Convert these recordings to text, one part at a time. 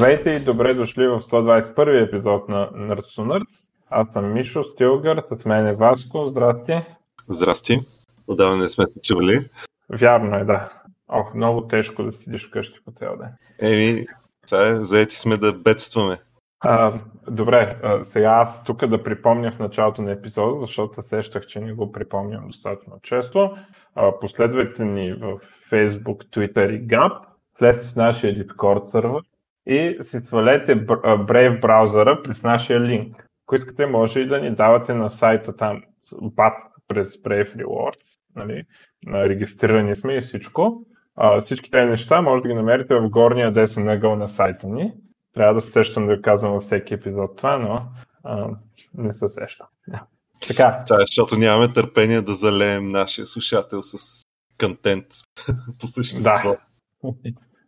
Здравейте и добре дошли в 121 епизод на Nerds. Аз съм Мишо Стилгър, с мен е Васко. Здрасти. Здрасти. Отдавна не сме се чували. Вярно е, да. Ох, много тежко да седиш вкъщи по цял ден. Еми, това е, заети сме да бедстваме. А, добре, а, сега аз тук да припомня в началото на епизода, защото се сещах, че не го припомням достатъчно често. А, последвайте ни в Facebook, Twitter и Gap. Влезте в нашия Discord сервер и си свалете Brave браузъра през нашия линк. Ако искате, може и да ни давате на сайта там бат през Brave Rewards. Нали? Регистрирани сме и всичко. А, всички тези неща може да ги намерите в горния десен ъгъл на сайта ни. Трябва да се сещам да ви казвам във всеки епизод това, но а, не се сещам. Така. Това е, защото нямаме търпение да залеем нашия слушател с контент по същество. Да,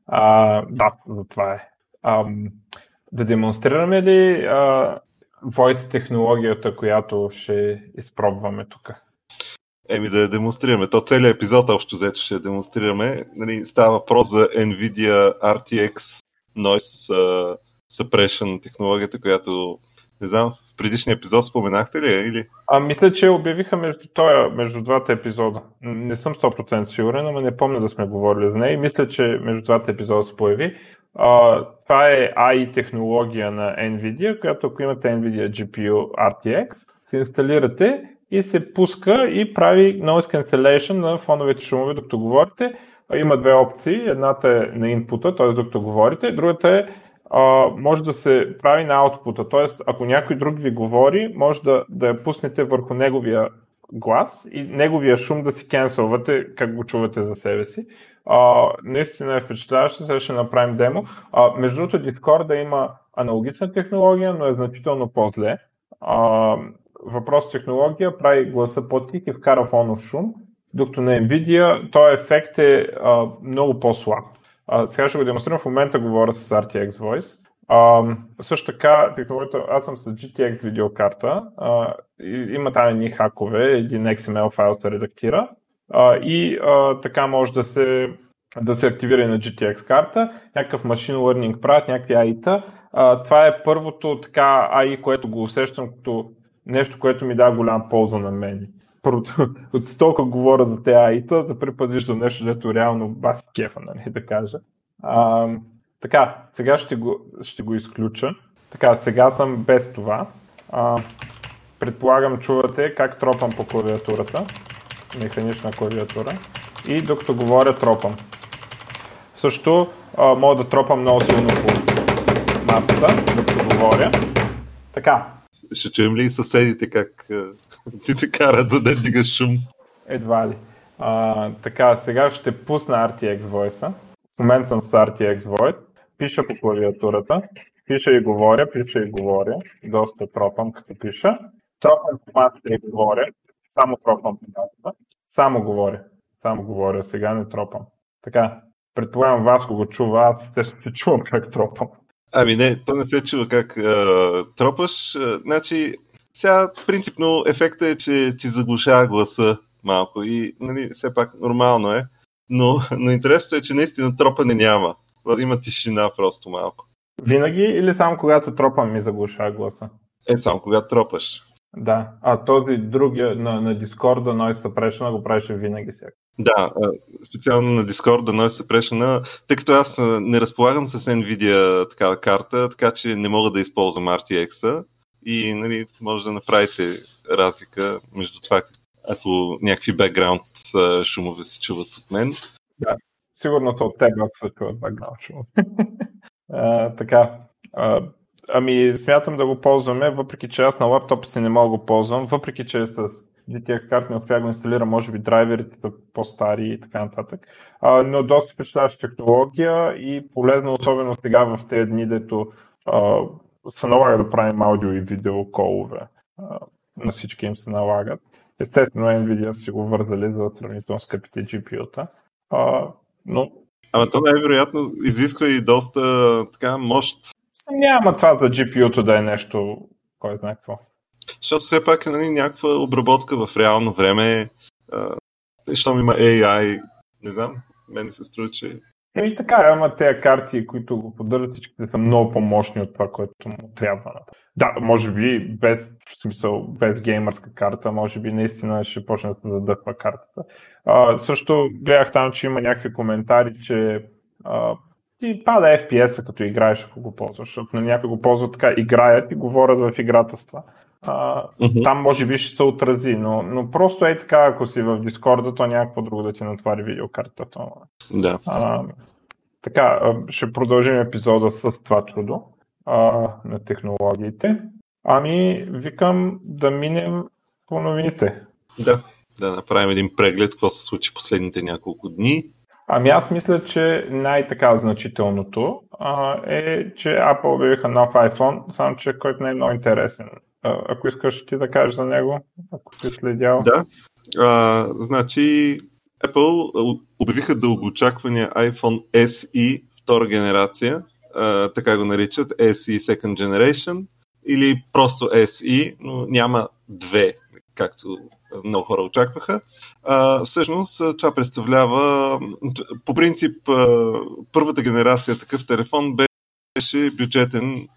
а, да това е. А, да демонстрираме ли а, voice технологията, която ще изпробваме тук? Еми да я демонстрираме. То целият епизод общо взето ще я демонстрираме. Нали, става въпрос за NVIDIA RTX Noise uh, Suppression технологията, която не знам, в предишния епизод споменахте ли или? А, мисля, че обявиха между, тоя, между двата епизода. Не съм 100% сигурен, но не помня да сме говорили за нея. Мисля, че между двата епизода се появи. А, това е AI технология на NVIDIA, която ако имате NVIDIA GPU RTX, се инсталирате и се пуска и прави noise cancellation на фоновите шумове, докато говорите. Има две опции. Едната е на инпута, т.е. докато говорите, другата е а, може да се прави на аутпута. Т.е. ако някой друг ви говори, може да, да я пуснете върху неговия глас и неговия шум да си кенселвате, как го чувате за себе си. А, наистина е впечатляващо, сега ще направим демо. А, между другото, Discord да има аналогична технология, но е значително по-зле. А, въпрос технология прави гласа по-тих и вкара фонов шум, докато на Nvidia този ефект е а, много по-слаб. А, сега ще го демонстрирам. В момента говоря с RTX Voice. Също така, технологията, аз съм с GTX видеокарта. А, има там едни хакове, един XML файл се редактира а, и а, така може да се, да се активира на GTX карта. Някакъв machine learning правят, някакви AI-та. А, това е първото така AI, което го усещам като нещо, което ми дава голям полза на мен. От толкова говоря за те AI-та, да припът виждам нещо, дето реално баси кефа, нали, да кажа. А, така, сега ще го, ще го изключа. Така, сега съм без това. А, предполагам, чувате как тропам по клавиатурата. Механична клавиатура. И докато говоря, тропам. Също а, мога да тропам много силно по масата, докато говоря. Така. Ще чуем ли и съседите как ти се карат за да дигаш шум? Едва ли. А, така, сега ще пусна RTX Voice. В момента съм с RTX Voice. Пиша по клавиатурата. Пиша и говоря, пиша и говоря. Доста тропам като пиша. Тропам по масата и говоря. Само тропам масата. Само говоря. Само говоря, сега не тропам. Така, предполагам Васко го чува, аз те ще чувам как тропам. Ами не, то не се чува как а, тропаш. Значи, сега принципно ефектът е, че ти заглушава гласа малко и нали, все пак нормално е. Но, но интересното е, че наистина тропане няма. Има тишина просто малко. Винаги или само когато тропам ми заглушава гласа? Е, само когато тропаш. Да, а този другия на, на Discord Noise Suppression го правеше винаги сега. Да, специално на Discord Noise Suppression, тъй като аз не разполагам с NVIDIA такава карта, така че не мога да използвам RTX-а и нали, може да направите разлика между това, ако някакви бекграунд шумове се чуват от мен. Да, сигурно от теб, ако се чуват бекграунд шумове. така, а, ами смятам да го ползваме, въпреки че аз на лаптопа си не мога да го ползвам, въпреки че с GTX карта не успях да го инсталирам, може би драйверите са по-стари и така нататък. А, но доста впечатляваща технология и полезно, особено сега в тези дни, дето а, се налага да правим аудио и видео колове. На всички им се налагат. Естествено, Nvidia си го вързали за сравнително скъпите GPU-та. Но... Ама то най-вероятно изисква и доста така мощ. Няма това за GPU-то да е нещо, кой знае какво. Защото все пак е нали, някаква обработка в реално време. Щом има AI, не знам, мен се струва, че И така, ама тези карти, които го поддържат, всичките са много по-мощни от това, което му трябва. Да, може би без, в смисъл, без геймърска карта, може би наистина ще почне да задъхва картата. А, също гледах там, че има някакви коментари, че а, и пада FPS-а като играеш, ако го ползваш, защото на някои го ползват така, играят и говорят в играта с това. А, uh-huh. Там може би ще се отрази, но, но просто е така, ако си в Дискорда, то някакво друго да ти натвари видеокартата. Да. А, така, ще продължим епизода с това чудо а, на технологиите. Ами, викам да минем по новините. Да, да направим един преглед, какво се случи последните няколко дни. Ами аз мисля, че най-така значителното а, е, че Apple обявиха нов iPhone, само че който не е много интересен. Ако искаш ти да кажеш за него, ако си следял. Да, а, значи Apple обявиха дългоочаквания iPhone SE втора генерация, а, така го наричат, SE Second Generation, или просто SE, но няма две, както много хора очакваха. А, всъщност това представлява, по принцип, първата генерация такъв телефон беше бюджетен,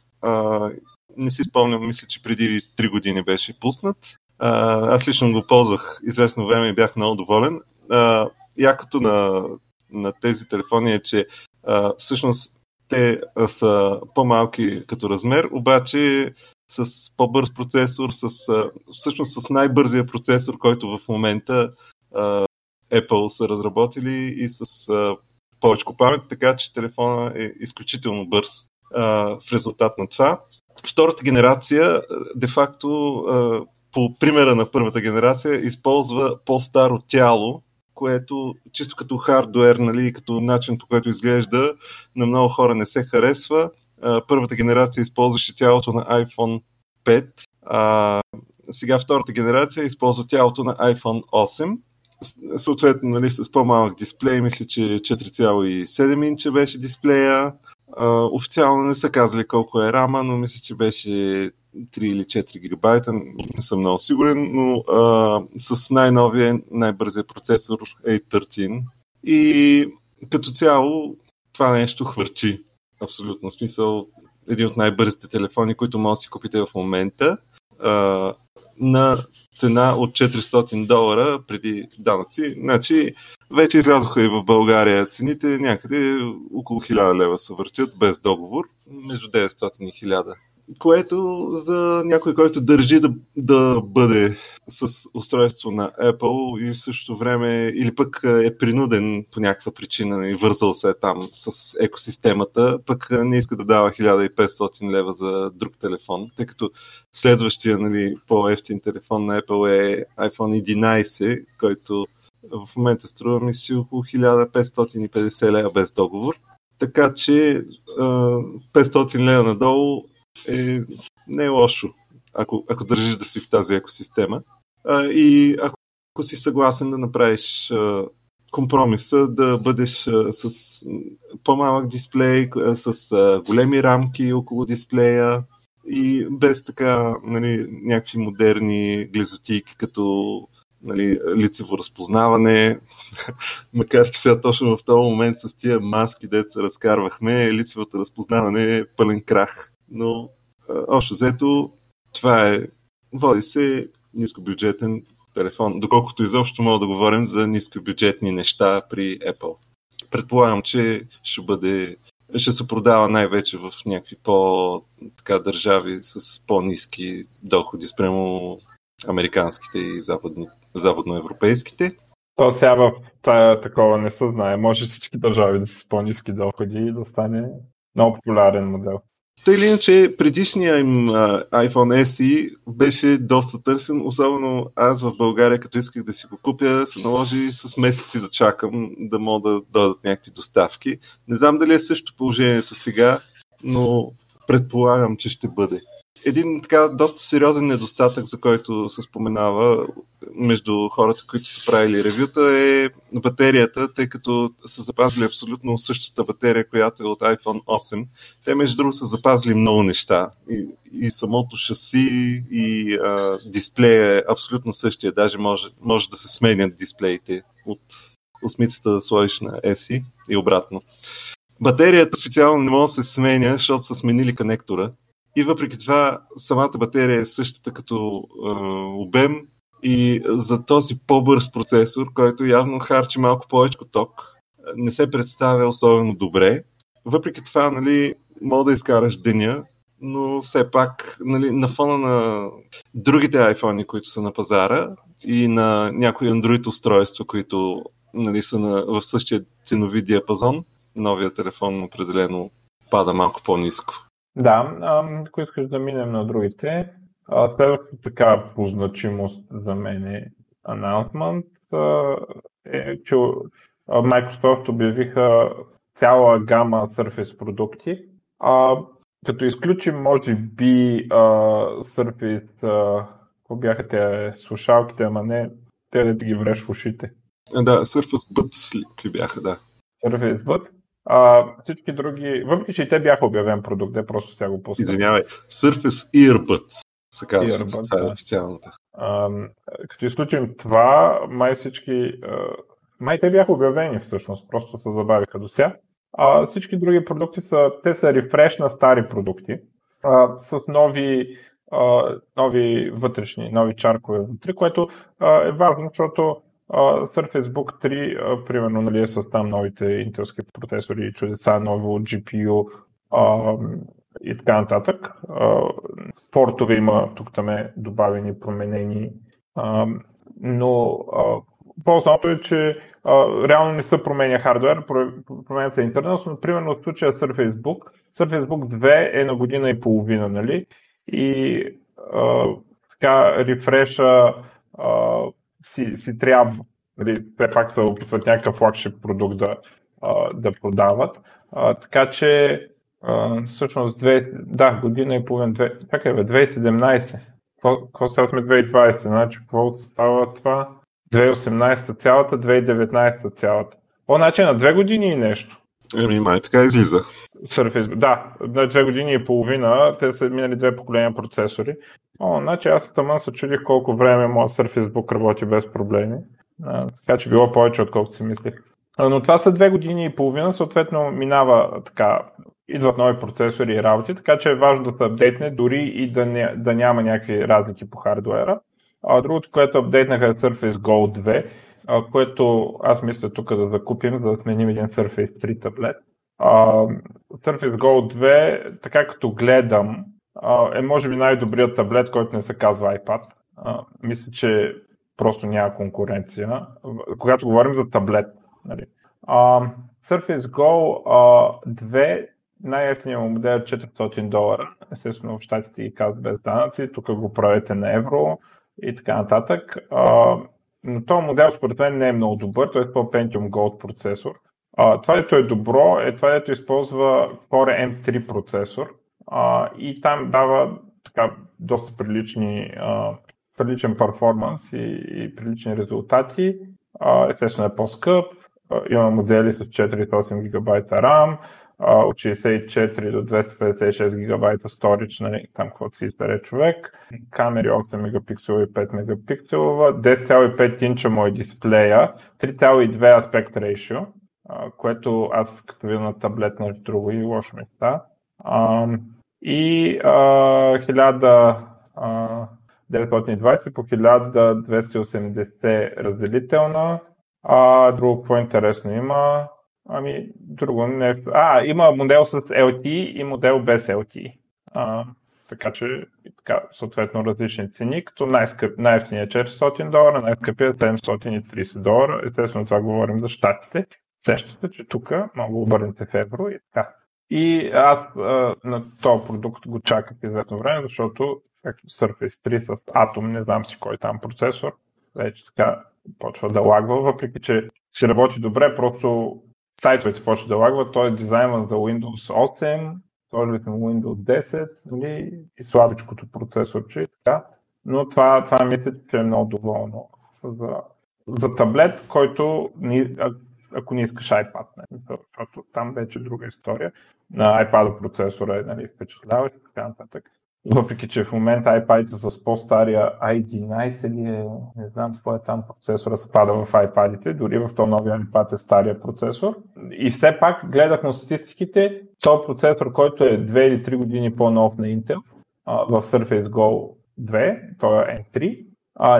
не си спомням, мисля, че преди 3 години беше пуснат. Аз лично го ползвах известно време и бях много доволен. А, якото на, на тези телефони е, че а, всъщност те са по-малки като размер, обаче с по-бърз процесор, с, а, всъщност с най-бързия процесор, който в момента а, Apple са разработили и с а, повече памет, така че телефона е изключително бърз а, в резултат на това. Втората генерация, де-факто, по примера на първата генерация, използва по-старо тяло, което чисто като хардуер, нали, като начин по който изглежда, на много хора не се харесва. Първата генерация използваше тялото на iPhone 5, а сега втората генерация използва тялото на iPhone 8. Съответно, нали, с по-малък дисплей, мисля, че 4,7 инча беше дисплея. Официално не са казали колко е рама, но мисля, че беше 3 или 4 гигабайта, не съм много сигурен, но uh, с най-новия, най-бързия процесор A13. И като цяло това нещо хвърчи. Абсолютно. В смисъл, един от най-бързите телефони, които може да си купите в момента. Uh, на цена от 400 долара преди данъци. Значи, вече излязоха и в България цените, някъде около 1000 лева се въртят без договор, между 900 и 1000 което за някой, който държи да, да бъде с устройство на Apple и в същото време или пък е принуден по някаква причина и вързал се там с екосистемата, пък не иска да дава 1500 лева за друг телефон, тъй като следващия нали, по-ефтин телефон на Apple е iPhone 11, който в момента струва мисля, около 1550 лева без договор. Така че 500 лева надолу е, не е лошо, ако, ако държиш да си в тази екосистема. А, и ако, ако си съгласен да направиш а, компромиса, да бъдеш а, с по-малък дисплей, с а, големи рамки около дисплея и без така нали, някакви модерни глизотики, като нали, лицево разпознаване, макар че сега точно в този момент с тия маски, деца разкарвахме, лицевото разпознаване е пълен крах но общо взето това е, води се нискобюджетен телефон, доколкото изобщо мога да говорим за нискобюджетни неща при Apple. Предполагам, че ще бъде ще се продава най-вече в някакви по-така държави с по-низки доходи спрямо американските и западни, западноевропейските. То сега в тая такова не се знае. Може всички държави да са с по-низки доходи и да стане много популярен модел. Тъй или иначе, предишния им а, iPhone SE беше доста търсен, особено аз в България, като исках да си го купя, се наложи с месеци да чакам да мога да дойдат някакви доставки. Не знам дали е също положението сега, но предполагам, че ще бъде един така доста сериозен недостатък, за който се споменава между хората, които са правили ревюта е батерията, тъй като са запазили абсолютно същата батерия, която е от iPhone 8. Те, между другото, са запазили много неща. И, и самото шаси, и а, дисплея е абсолютно същия. Даже може, може да се сменят дисплеите от, осмицата да сложиш на ESI и обратно. Батерията специално не може да се сменя, защото са сменили конектора. И въпреки това, самата батерия е същата като обем и за този по-бърз процесор, който явно харчи малко повече ток, не се представя особено добре. Въпреки това, нали, мога да изкараш деня, но все пак нали, на фона на другите iPhone, които са на пазара и на някои Android устройства, които нали, са на, в същия ценови диапазон, новия телефон определено пада малко по-низко. Да, ако искаш да минем на другите, следващата така по значимост за мен е announcement е, че Microsoft обявиха цяла гама Surface продукти, а, като изключим, може би, а, Surface, а, какво бяха те слушалките, ама не, те да ти ги вреш в ушите. Да, Surface Buds бяха, да. Surface Buds. А, всички други, въпреки че и те бяха обявен продукт, де просто тя го пусна. Извинявай, Surface Earbuds се казва, Earbuds, това е официалната. А, като изключим това, май всички, а, май те бяха обявени всъщност, просто се забавиха до сега. А, всички други продукти са, те са рефреш на стари продукти, а, с нови, а, нови вътрешни, нови чаркове вътре, което а, е важно, защото а, Surface Book 3, а, примерно, нали, е с там новите интелски процесори, чудеса, ново GPU а, и така нататък. А, портове има тук там е добавени, променени, а, но а, по-основното е, че а, реално не се променя хардвер, променя се интернет, но примерно в случая Surface Book, Surface Book 2 е на година и половина, нали? И а, така рефреша а, си, си трябва, нали, те пак се опитват някакъв флагшип продукт да, да продават. А, така че а, всъщност две, да, година и половина, две, е бе, 2017. Какво сега сме 2020, значи какво става това? 2018 цялата, 2019 цялата. О, значи на две години и нещо. Еми, май така излиза. Surface, да, на две години и половина, те са минали две поколения процесори. О, значи аз тъмън се чудих колко време моят Surface Book работи без проблеми. А, така че било повече, отколкото си мислих. Но това са две години и половина, съответно минава така, идват нови процесори и работи, така че е важно да се апдейтне, дори и да, не, да няма някакви разлики по хардуера. А другото, което апдейтнаха е Surface Go 2, а, което аз мисля тук да закупим, за да сменим един Surface 3 таблет. Surface Go 2, така като гледам, а, е може би най-добрият таблет, който не се казва iPad. А, мисля, че просто няма конкуренция. Когато говорим за таблет. Нали. А, Surface Go а, 2 най-ефтиният му модел е 400 долара. Естествено в щатите ги казват без данъци, тук го правите на евро и така нататък. А, но този модел според мен не е много добър, той е по Pentium Gold процесор. А, това, което е добро, е това, което използва Core M3 процесор а, и там дава така доста прилични, а, приличен перформанс и, и прилични резултати. А, естествено е по-скъп, а, има модели с 408 ГБ RAM, от 64 до 256 гигабайта storage, нали, там каквото си избере човек, камери 8 мегапикселова и 5 мегапикселова, 10,5 инча мой дисплея, 3,2 аспект ratio, което аз като видя на таблет на друго и лошо ми става. И 1920 по 1280 разделителна. А, друго какво интересно има? Ами, друго не. А, има модел с LT и модел без LT. А, така че, така, съответно, различни цени, като най-скъп, най-ефтиният е 400 долара, най-скъпият е 730 долара. Естествено, това говорим за щатите. Сещате, че тук много обърнете в евро и така. И аз а, на този продукт го чаках известно време, защото както Surface 3 с Atom, не знам си кой там процесор, вече така почва да лагва, въпреки че си работи добре, просто сайтовете почва да лагват, той е дизайнът за Windows 8, сложили сме Windows 10 нали, и слабичкото процесорче и така. Но това, това мисля, че е много доволно за, за таблет, който ако не искаш iPad, нали, защото там вече е друга история. На iPad процесора е нали, впечатляващ и така нататък. въпреки че в момента iPad с по-стария i11 ли е, не знам какво е там процесора, спада в iPad-ите, дори в този новия iPad е стария процесор. И все пак гледах на статистиките, този процесор, който е 2 или 3 години по-нов на Intel, в Surface Go 2, той е M3,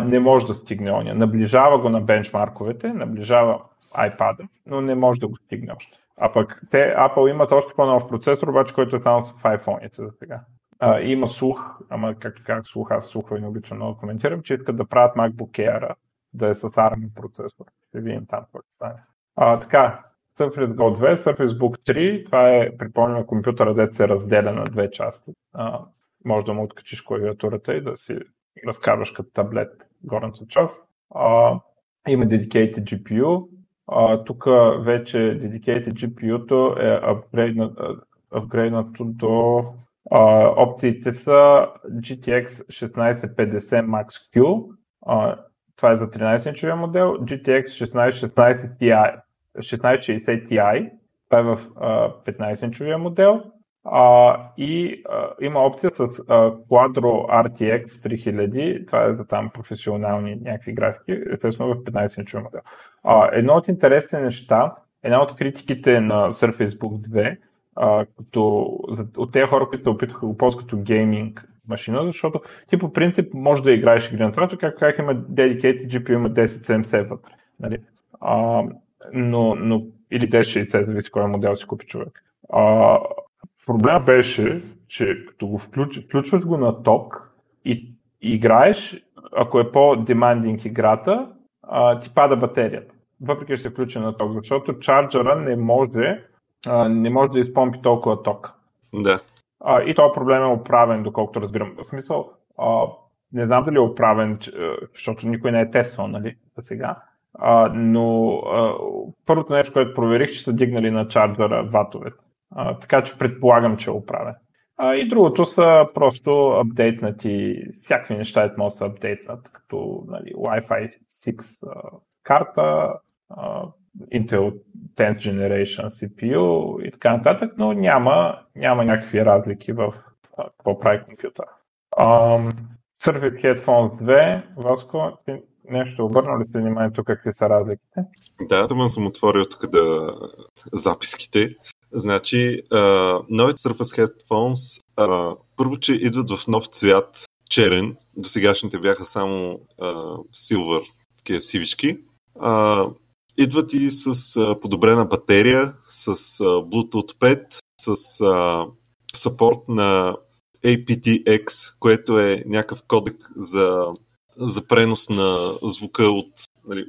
не може да стигне оня. Наближава го на бенчмарковете, наближава iPad, но не може да го стигне още. А пък те, Apple имат още по-нов процесор, обаче, който е там в iPhone-ите за сега. А, има слух, ама както как слух, аз слухва и не обичам много да коментирам, че искат да правят MacBook Air да е с ARM процесор. Ще видим там какво стане. А, така, Surface Go 2, Surface Book 3, това е, припомням, компютъра, дете се разделя на две части. А, може да му откачиш клавиатурата и да си разкарваш като таблет горната част. А, има Dedicated GPU. Тук вече Dedicated GPU-то е апгрейднато до а, опциите са GTX 1650 Max Q, а, това е за 13-инчовия модел, GTX 1660 Ti, 1660 Ti, това е в а, 15-инчовия модел, а, и а, има опция с а, Quadro RTX 3000, това е за там професионални някакви графики, естествено в 15-инчовия модел. А, едно от интересните неща, една от критиките на Surface Book 2 а, като, от тези хора, които се опитваха го ползват като гейминг машина, защото ти по принцип може да играеш игри на това, как, как има dedicated GPU, има 1070 вътре. Нали? А, но, но, или 1060, зависи кой модел си купи човек. А, проблема беше, че като го включ, включваш го на ток и, и играеш, ако е по-демандинг играта, а, ти пада батерията. Въпреки, че се включи на ток, защото чарджера не може а, не може да изпомпи толкова ток. Да. А, и този проблем е оправен, доколкото разбирам. В смисъл, а, не знам дали е оправен, защото никой не е тествал, нали, за сега. А, но а, първото нещо, което проверих, че са дигнали на чарджера ватовете. А, така че предполагам, че е оправен. А, и другото са просто апдейтнати, всякакви неща могат да апдейтнат, като нали, Wi-Fi 6 а, карта, а, Intel 10th Generation CPU и така нататък, но няма, няма някакви разлики в какво прави компютър. Um, Surface Headphones 2, Васко, ти нещо обърнал ли се внимание тук какви са разликите? Да, да съм отворил тук да записките. Значи, uh, новите Surface Headphones uh, първо, че идват в нов цвят, черен. До сегашните бяха само uh, silver, такива сивички. Uh, Идват и с а, подобрена батерия, с а, Bluetooth 5, с а, сапорт на aptX, което е някакъв кодек за, за пренос на звука от нали,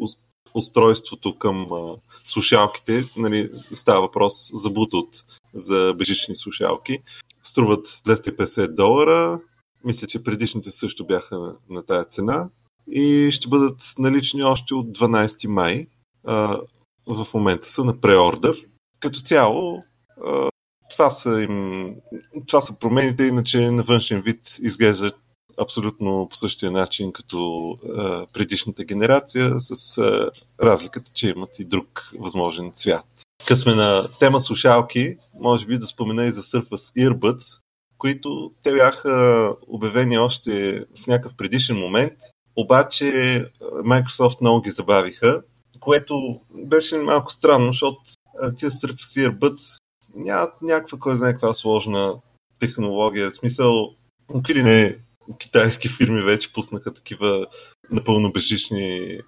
устройството към а, слушалките. Нали, става въпрос за Bluetooth, за бежични слушалки. Струват 250 долара. Мисля, че предишните също бяха на, на тая цена. И ще бъдат налични още от 12 май а, в момента са на преордър. Като цяло, а, това, са им, това са промените, иначе на външен вид изглеждат абсолютно по същия начин като а, предишната генерация, с а, разликата, че имат и друг възможен цвят. Къс сме на тема слушалки, може би да спомена и за Surface Earbuds, които те бяха обявени още в някакъв предишен момент, обаче Microsoft много ги забавиха което беше малко странно, защото тия Surface Earbuds нямат някаква, кой знае каква сложна технология. В смисъл, какви не китайски фирми вече пуснаха такива напълно безжични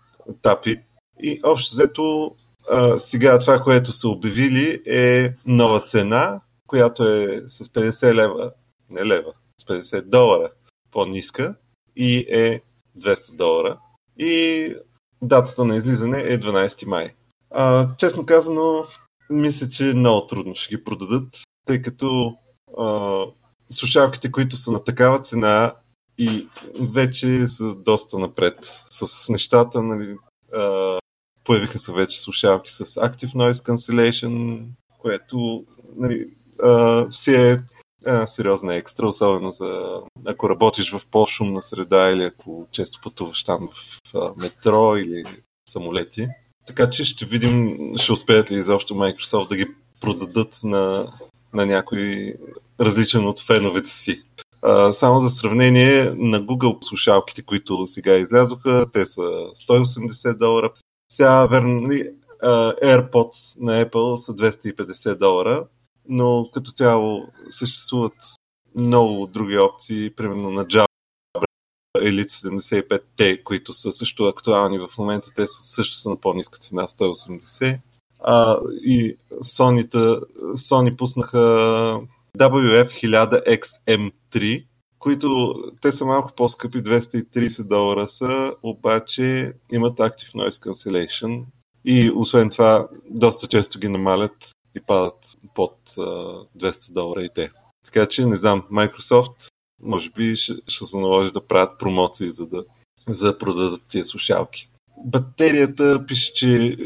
тапи. И общо взето а, сега това, което са обявили е нова цена, която е с 50 лева, не лева, с 50 долара по-ниска и е 200 долара. И датата на излизане е 12 май. А, честно казано, мисля, че много трудно ще ги продадат, тъй като а, слушалките, които са на такава цена и вече са доста напред с нещата, нали, а, появиха се вече слушалки с Active Noise Cancellation, което нали, а, си е една сериозна екстра, особено за ако работиш в по-шумна среда или ако често пътуваш там в метро или самолети. Така че ще видим, ще успеят ли изобщо Microsoft да ги продадат на, на някой различен от феновете си. Само за сравнение на Google слушалките, които сега излязоха, те са 180 долара. Сега, верно, нали, AirPods на Apple са 250 долара, но като цяло съществуват много други опции, примерно на Java Elite 75T, които са също актуални в момента, те са, също са на по-ниска цена, 180. А, и Sony, Sony пуснаха WF-1000XM3, които те са малко по-скъпи, 230 долара са, обаче имат Active Noise Cancellation и освен това доста често ги намалят и падат под 200 долара и те. Така че не знам, Microsoft може би ще, ще се наложи да правят промоции, за да, за да продадат тия слушалки. Батерията пише, че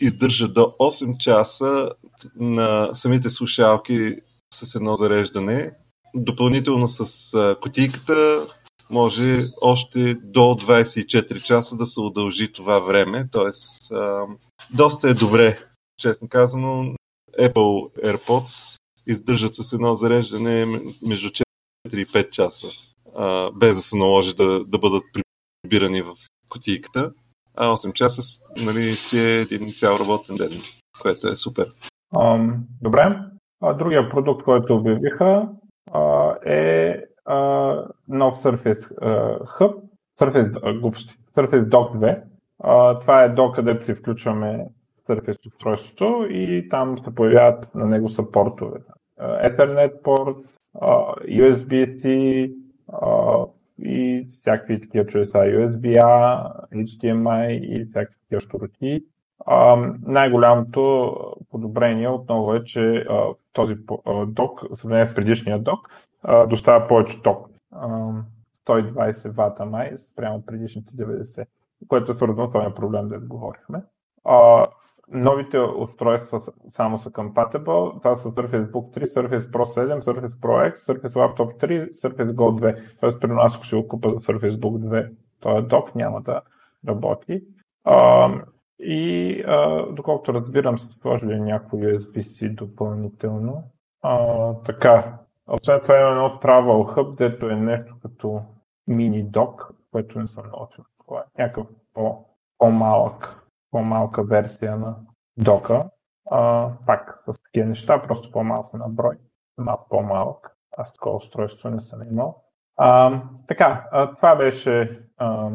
издържа до 8 часа на самите слушалки с едно зареждане. Допълнително с котийката може още до 24 часа да се удължи това време. Тоест, доста е добре, честно казано. Apple AirPods издържат с едно зареждане между 4 и 5 часа, без да се наложи да, да бъдат прибирани в котийката. А 8 часа нали, си е един цял работен ден, което е супер. Um, добре. Другия продукт, който обявиха е нов Surface Hub, Surface, а, Surface Dock 2. А, това е док, където си включваме Surface устройството и там се появяват на него съпортове. Ethernet порт, USB-C и всякакви такива чудеса, USB-A, HDMI и всякакви такива штуки. най-голямото подобрение отново е, че а, този док, в сравнение с предишния док, а, доставя повече ток. 120 вата май спрямо предишните 90, което е свързано с проблем, да говорихме. А, новите устройства само са compatible. Това са Surface Book 3, Surface Pro 7, Surface Pro X, Surface Laptop 3, Surface Go 2. Тоест, при нас, ако си го купа за Surface Book 2, този док няма да работи. А, и а, доколкото разбирам, са сложили някакво USB-C допълнително. А, така. Освен това има едно Travel Hub, дето е нещо като мини док, което не съм научил. Това е някакъв по- по-малък по-малка версия на дока. А, пак с такива неща, просто по-малко на брой, малко по-малък. Аз такова устройство не съм имал. А, така, а, това беше а,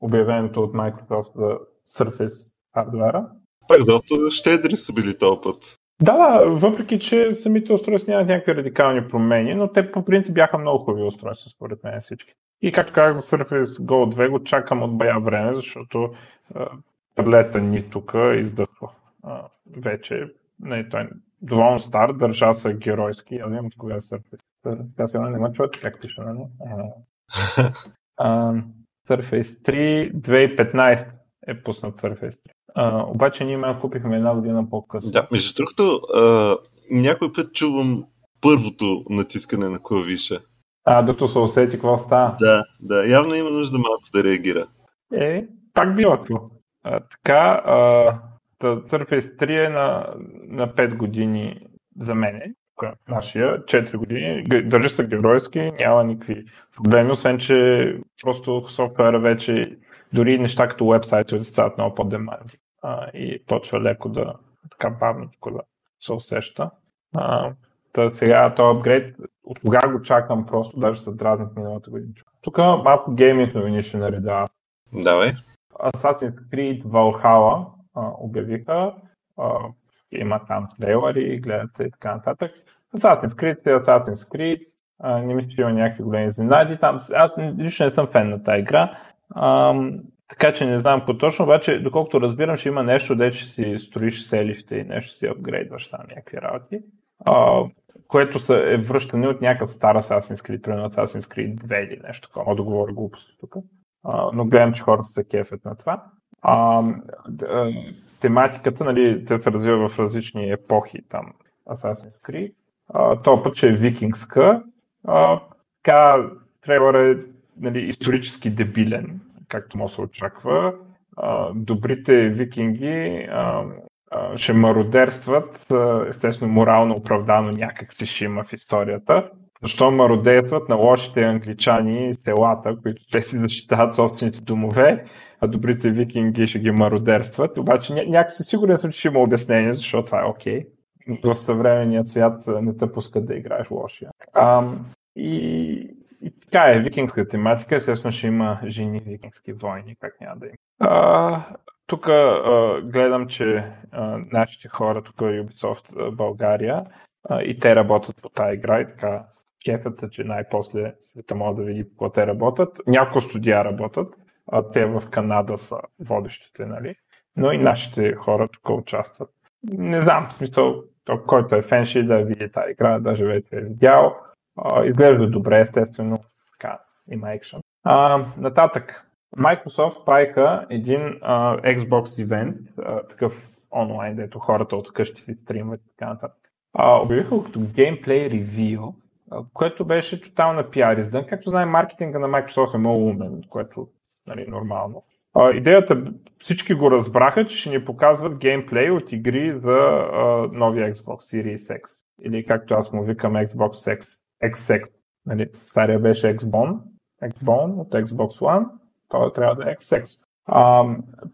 обявеното от Microsoft за Surface хардвера. Пак доста щедри са били този път. Да, да, въпреки че самите устройства нямат някакви радикални промени, но те по принцип бяха много хубави устройства, според мен всички. И както казах за Surface Go 2 го чакам от бая време, защото таблета ни тук издъхва а, вече. Не, той е доволно стар, държа се геройски. Аз имам кога Surface. Така се няма чувате как пише, нали? Surface 3 2015 е пуснат Surface 3. А, обаче ние ме купихме една година по-късно. Да, между другото, а, някой път чувам първото натискане на клавиша. А, докато се усети какво става. Да, да, явно има нужда малко да реагира. Е, пак било това. Така, Surface 3 е на, на 5 години за мене, нашия 4 години. Държи се геройски, няма никакви проблеми, освен че просто софтуера вече дори неща като вебсайти стават много по-деманди и почва леко да така бавно да се усеща. А, та сега този апгрейд, от кога го чакам просто, даже се дразнах миналата година. Тук малко гейминг новини ще нареда. Давай. Assassin's Creed Valhalla а, обявиха. А, има там трейлери, гледате и така нататък. Assassin's Creed е Assassin's Creed. А, не мисля, че има някакви големи изненади там. Аз лично не съм фен на тази игра. А, така че не знам какво точно, обаче доколкото разбирам, ще има нещо, де ще си строиш селище и нещо си апгрейдваш там някакви работи. А, което са, е връщане от някакъв стар Assassin's Creed, примерно Assassin's Creed 2 или нещо такова. Мога да говоря глупости тук но гледам, че хората се кефят на това. А, тематиката, нали, те се развива в различни епохи, там Assassin's Creed. А, то път ще е викингска. А, така, трейлър е нали, исторически дебилен, както може се очаква. А, добрите викинги а, а, ще мародерстват, естествено морално оправдано някак си ще има в историята. защо мародействат на лошите англичани селата, които те си защитават собствените домове, а добрите викинги ще ги мародерстват. Обаче ня- някакси сигурен съм, че ще има обяснение, защо това е окей. Okay. В съвременния свят не те пускат да играеш лошия. Ам, и, и така е, викингска тематика, естествено ще има жени викингски войни, как няма да има. А, тук гледам, че а, нашите хора, тук Ubisoft България, а, и те работят по тази игра и така кефят се, че най-после света може да види какво те работят. Няколко студия работят, а те в Канада са водещите, нали? Но и нашите хора тук участват. Не знам, в смисъл, който е фен, ще да види тази игра, даже вече е видял. А, изглежда добре, естествено. Така, има екшен. А, нататък. Microsoft правиха един а, Xbox event, а, такъв онлайн, дето хората от къщи си стримват и така нататък. А, обявиха като геймплей ревю, което беше тотална пиар издън. Както знаем, маркетинга на Microsoft е много умен, което нали, нормално. А, идеята, всички го разбраха, че ще ни показват геймплей от игри за а, новия Xbox Series X. Или както аз му викам Xbox X, XX. Нали, стария беше Xbone, Xbone от Xbox One, той трябва да е XX.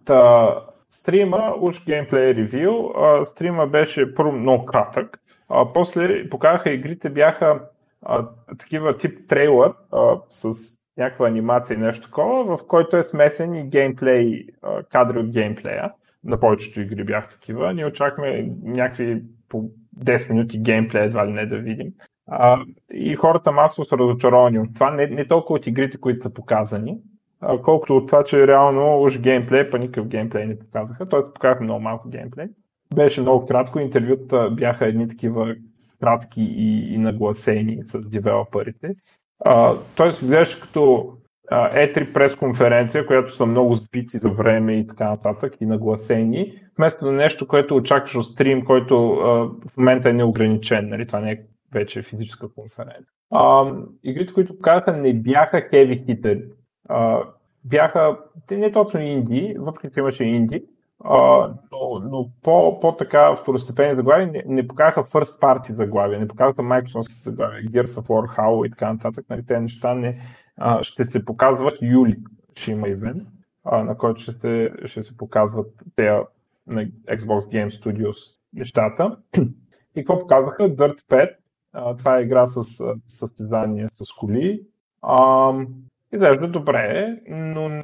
Та, стрима, уж геймплей ревю, стрима беше първо много кратък, а, после показаха игрите бяха а, такива тип трейлър а, с някаква анимация и нещо такова, в който е смесен и геймплей, а, кадри от геймплея. На повечето игри бях такива. Ние очакваме някакви по 10 минути геймплей едва ли не да видим. А, и хората масово са разочаровани от това. Не, не толкова от игрите, които са показани, а, колкото от това, че реално уж геймплей, па никакъв геймплей не показаха. Той показаха много малко геймплей. Беше много кратко. Интервюта бяха едни такива кратки и, и нагласени с девелоперите. Тоест изглеждаше като E3 пресконференция, която са много спици за време и така нататък и нагласени, вместо на нещо, което очакваш от стрим, който а, в момента е неограничен, нали? това не е вече физическа конференция. Игрите, които показаха, не бяха heavy. А, бяха, те не точно инди, въпреки че имаше инди, а, но, но по, по-така второстепенни заглавия не, не покараха first party заглавия, не покараха Microsoft заглавия, Gears of War, Halo и така нататък. Нали, те неща не, а, ще се показват юли. Ще има ивент, на който ще се, ще се показват те на Xbox Game Studios нещата. И какво показаха? Dirt 5. А, това е игра с състезание с коли. А, изглежда добре, но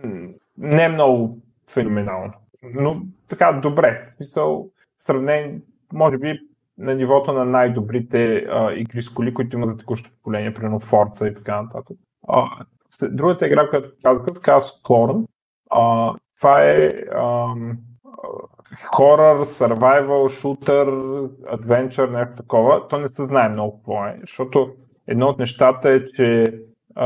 не много феноменално но така добре. В смисъл, сравнение, може би на нивото на най-добрите а, игри с коли, които имат за текущото поколение, примерно Forza и така нататък. А, другата игра, която казах, казва Scorn. А, това е хорър, survival, шутър, adventure, нещо такова. То не се знае много какво е, защото едно от нещата е, че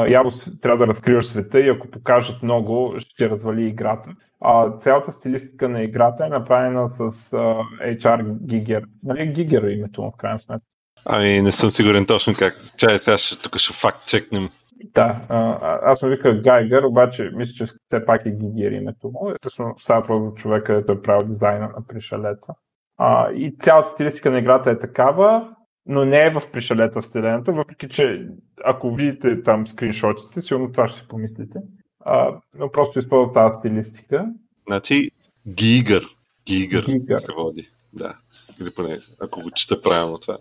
явно трябва да разкриваш света и ако покажат много, ще развали играта. А, цялата стилистика на играта е направена с uh, HR Giger. Нали е името в крайна сметка? Ами не съм сигурен точно как. Чай, сега ще, тук ще факт чекнем. Да, а, аз му виках Гайгър, обаче мисля, че все пак е Гигер името му. Естествено, става просто човека, който е правил дизайна на пришелеца. А, и цялата стилистика на играта е такава, но не е в пришелеца вселената, въпреки че ако видите там скриншотите, сигурно това ще си помислите. А, но просто използва тази стилистика. Значи Гигър. Гигър, Гигър. се води. Да. Или поне, ако го чета правилно това.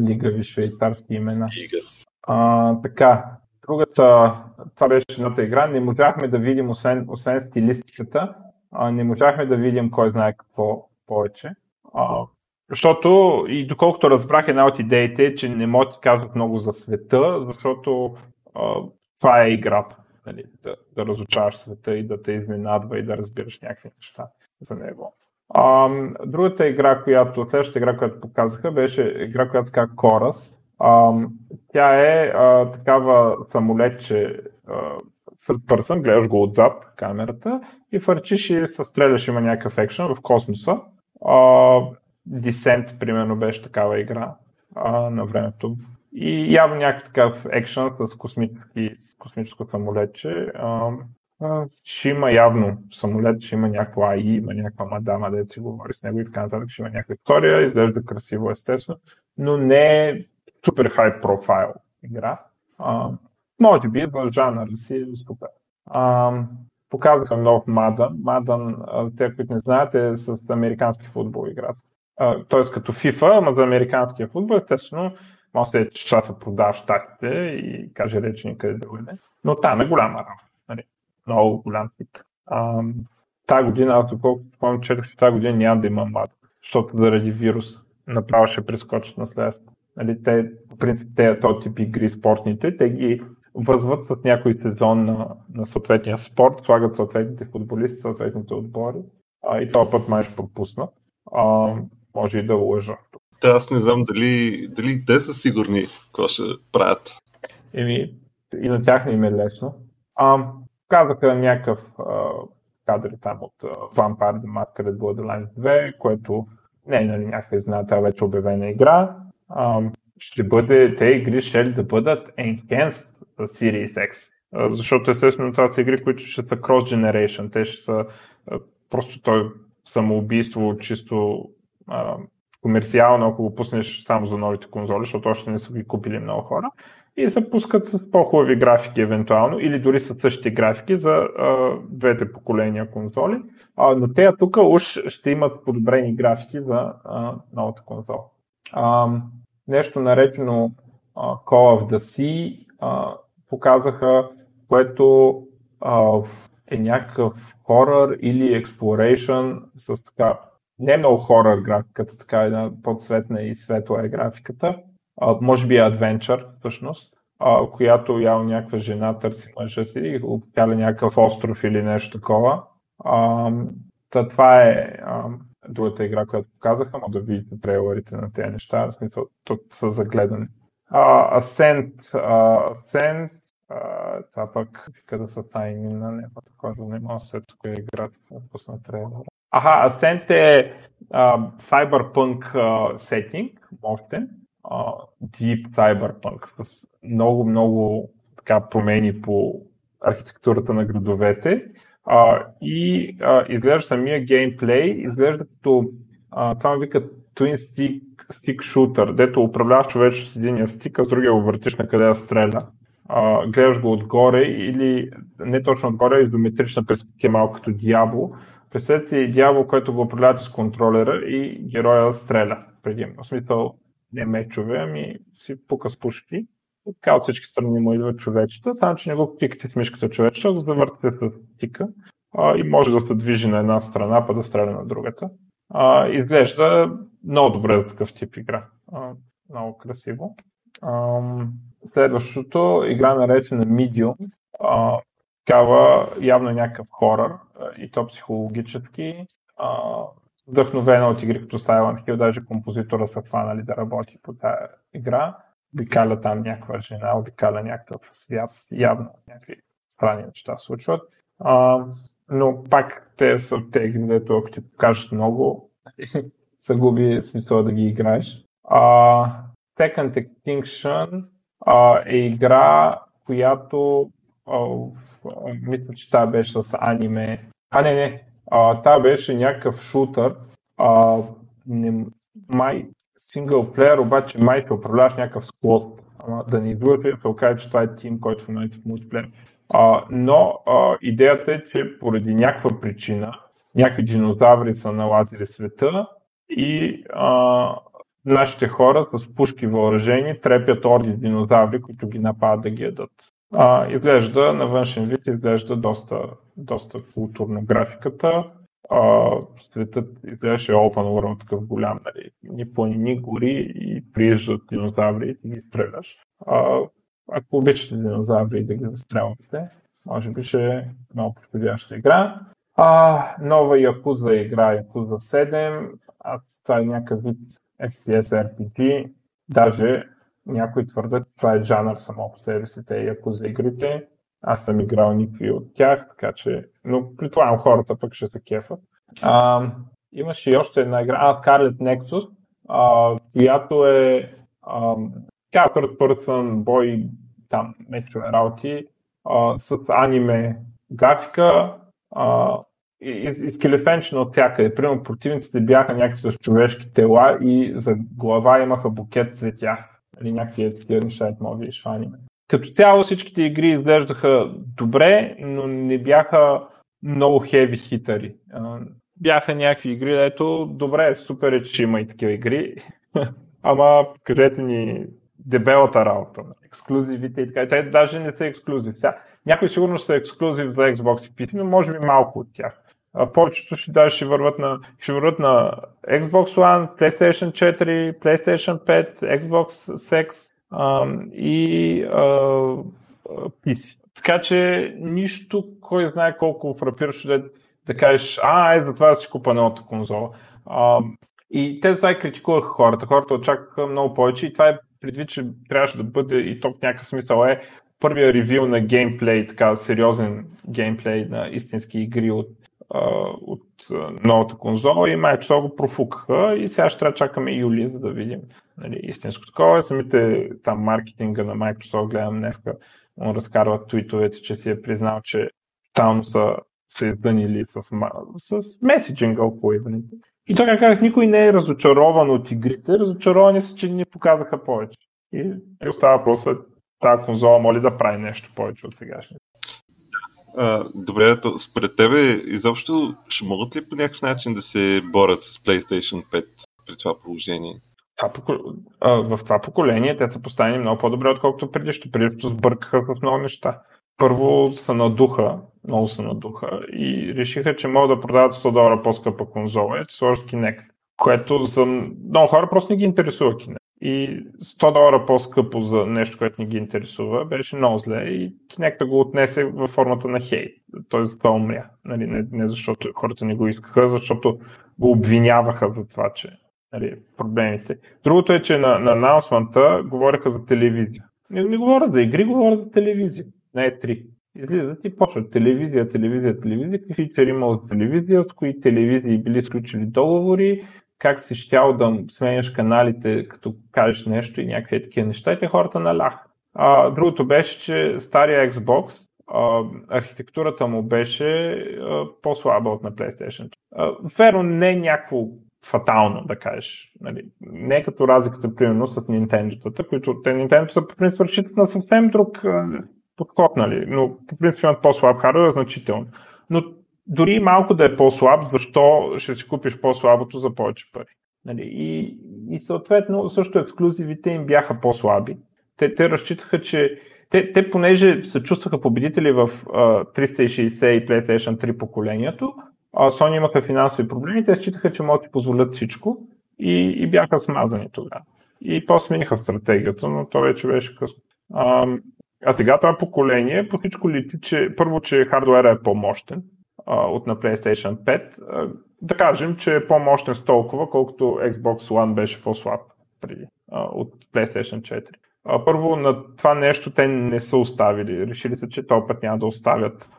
Гигави швейцарски имена. Гигър. А, така, другата, това беше едната игра, не можахме да видим, освен, освен стилистиката, не можахме да видим кой знае какво повече. Защото и доколкото разбрах, една от идеите е, че не могат да кажат много за света, защото а, това е играта. Нали, да, да разучаваш света и да те изненадва и да разбираш някакви неща за него. А, другата игра, която, следващата игра, която показаха, беше игра, която се казва Chorus. Тя е а, такава самолетче third person, гледаш го отзад камерата и фърчиш и се стреляш, има някакъв екшен в космоса. А, Descent, примерно, беше такава игра а, на времето. И явно някакъв екшен с, космически, с космическо самолетче. А, ще има явно самолет, ще има някаква АИ, има някаква мадама, да си говори с него и така нататък, ще има някаква история, изглежда красиво естествено, но не е супер хай профайл игра. А, може би в жанъра си е супер. А, показаха нов Мадан. Мадан, те, които не знаете, е с американски футбол играта. Тоест като FIFA, ама за американския футбол, естествено, може да е, че се продава в щатите и каже речи никъде другаде. Но там е голяма работа. Нали? Много голям хит. Тая година, аз доколкото помня, че тази година няма да има млад, защото заради вирус направо ще прескочат на следващото. Нали, те, по принцип, те този тип игри спортните, те ги възват с някой сезон на, на съответния спорт, слагат съответните футболисти, съответните отбори а, и този път май ще пропусна. А, може и да лъжа. Да, аз не знам дали, дали те са сигурни какво ще правят. Еми, и на тях не им е лесно. А, казаха някакъв а, кадри там от uh, Vampire the Masquerade Bloodlines 2, което не е нали, някаква изната вече обявена игра. Ще бъде, те игри ще да бъдат enhanced Series X. Защото естествено това са игри, които ще са cross-generation. Те ще са просто той самоубийство чисто uh, комерциално, ако го пуснеш само за новите конзоли, защото още не са ги купили много хора и се пускат с по-хубави графики евентуално или дори с същите графики за а, двете поколения конзоли. А, но те тук уж ще имат подобрени графики за а, новата конзола. Нещо наречено Call of the Sea показаха, което е някакъв хорър или exploration с така не много хорър графиката, така една подсветна и светла е графиката а, може би адвенчър, всъщност, а, която явно някаква жена търси мъжа си и обикаля някакъв остров или нещо такова. А, та, това е а, другата игра, която показаха, но да видите трейлерите на тези неща, в смисъл, тук са загледани. Uh, Ascent, uh, Ascent, uh, това пък къде са тайни на него, който не мога се тук е играта, пусна трейлера. Аха, Ascent е uh, Cyberpunk uh, сетинг, мощен, Deep Cyberpunk с много, много така промени по архитектурата на градовете а, и а, изглежда самия геймплей, изглежда като а, това вика Twin Stick, stick Shooter, дето управляваш човече с единия стик, а с другия го въртиш на къде да стреля. А, гледаш го отгоре или не точно отгоре, изометрична перспектива, малко като дявол. Представете си дявол, който го управлявате с контролера и героя стреля предимно. В смисъл, не мечове, ами си пука с пушки. Така от всички страни му идват човечета, само че не го пикате с мишката човечета, за да въртите с тика а, и може да се движи на една страна, па да стреля на другата. А, изглежда много добре за такъв тип игра. А, много красиво. А, следващото игра наречена Medium. А, такава явно някакъв хорър и то психологически. А, вдъхновена от игри като Silent Hill, даже композитора са хванали да работи по тази игра. Обикаля там някаква жена, обикаля някакъв свят, явно някакви странни неща случват. А, но пак те са те дето ако ти покажат много, се губи смисъл да ги играеш. А, Second Extinction а, е игра, която а, мисля, че тази беше с аниме. А, не, не, а, та беше някакъв шутър, а, не, май синглплеер, обаче май ще управляваш някакъв склад. Ама да ни излъжи, се окаже, че това е тим, който в момента в мултиплеер. А, но а, идеята е, че поради някаква причина някакви динозаври са налазили света и а, нашите хора с пушки въоръжени трепят орди динозаври, които ги нападат да ги ядат. А, изглежда, на външен вид изглежда доста, доста културно графиката. А, светът изглеждаше open world такъв голям, нали, ни планини, гори и прииждат динозаври и ги стреляш. А, ако обичате динозаври да ги застрелвате, може би ще е много подходяща игра. А, нова Якуза игра, Якуза 7. А, това е някакъв вид FPS RPG. Даже някои твърдят, това е жанър само по себе си, те ако за игрите. Аз съм играл никакви от тях, така че, но предполагам хората пък ще се кефат. А, имаше и още една игра, а, Scarlet Nexus, а, която е така third person бой, там, мечове работи, а, с аниме графика, а, изкелефенчена от всякъде. Примерно противниците бяха някакви с човешки тела и за глава имаха букет цветя Нали, някакви такива неща могат да видиш в аниме. Като цяло всичките игри изглеждаха добре, но не бяха много хеви хитари. Бяха някакви игри, ето добре, супер е, че има и такива игри, ама кажете ни дебелата работа, ексклюзивите и така. Те даже не са ексклюзив. Сега, някои сигурно са ексклюзив за Xbox и PC, но може би малко от тях. А повечето ще, даже ще върват на, ще върват на Xbox One, PlayStation 4, PlayStation 5, Xbox X а, и а, PC. Така че нищо, кой знае колко фрапиращо да, да кажеш, а, е, затова си купа новата конзола. А, и те това и критикуваха хората. Хората очакваха много повече и това е предвид, че трябваше да бъде и то в някакъв смисъл е първия ревю на геймплей, така сериозен геймплей на истински игри от, от новата конзола и Microsoft го профукаха и сега ще трябва да чакаме юли, за да видим нали, истинско такова. Самите там маркетинга на Microsoft гледам днеска, он разкарва твитовете, че си е признал, че там са се издънили с, с меседжинга около ивените. И така казах, никой не е разочарован от игрите, разочаровани са, че ни показаха повече. И, и остава просто тази конзола моли да прави нещо повече от сегашните. А, добре, то според тебе изобщо ще могат ли по някакъв начин да се борят с PlayStation 5 при това положение? Това, в това поколение те са поставени много по-добре, отколкото предишното. Предишното сбъркаха с много неща. Първо са на духа, много са на духа и решиха, че могат да продават 100 долара по-скъпа конзола и че сложат Kinect, което за много хора просто не ги интересува Kinect. И 100 долара по-скъпо за нещо, което не ги интересува, беше много зле и Kinect го отнесе във формата на хейт. Той за това умря. Нали, не, не защото хората не го искаха, защото го обвиняваха за това, че нали, проблемите. Другото е, че на, на анонсмента говореха за телевизия. Не, не говорят за игри, говорят за телевизия. Не е три. Излизат и почват телевизия, телевизия, телевизия, какви фичери има телевизия, с кои телевизии били сключили договори, как си щял да сменяш каналите, като кажеш нещо и някакви такива неща, и те хората налях. А, другото беше, че стария Xbox, а, архитектурата му беше а, по-слаба от на PlayStation. А, верно, не е някакво фатално, да кажеш. Нали, не е като разликата, примерно, с Nintendo-тата, които те Nintendo-та по принцип разчитат на съвсем друг подход, нали, но по принцип имат по-слаб хардвер, значително. Но дори малко да е по-слаб, защо ще си купиш по-слабото за повече пари? Нали? И, и съответно също ексклюзивите им бяха по-слаби. Те, те разчитаха, че те, те понеже се чувстваха победители в uh, 360 и PlayStation 3 поколението, а Sony имаха финансови проблеми, те считаха, че могат да позволят всичко и, и бяха смазани тогава. И после смениха стратегията, но то вече беше късно. А, а сега това поколение по всичко лити, че първо, че хардуера е по-мощен, от на PlayStation 5, да кажем, че е по-мощен с толкова, колкото Xbox One беше по-слаб преди, от PlayStation 4. Първо, на това нещо те не са оставили. Решили се, че този път няма да оставят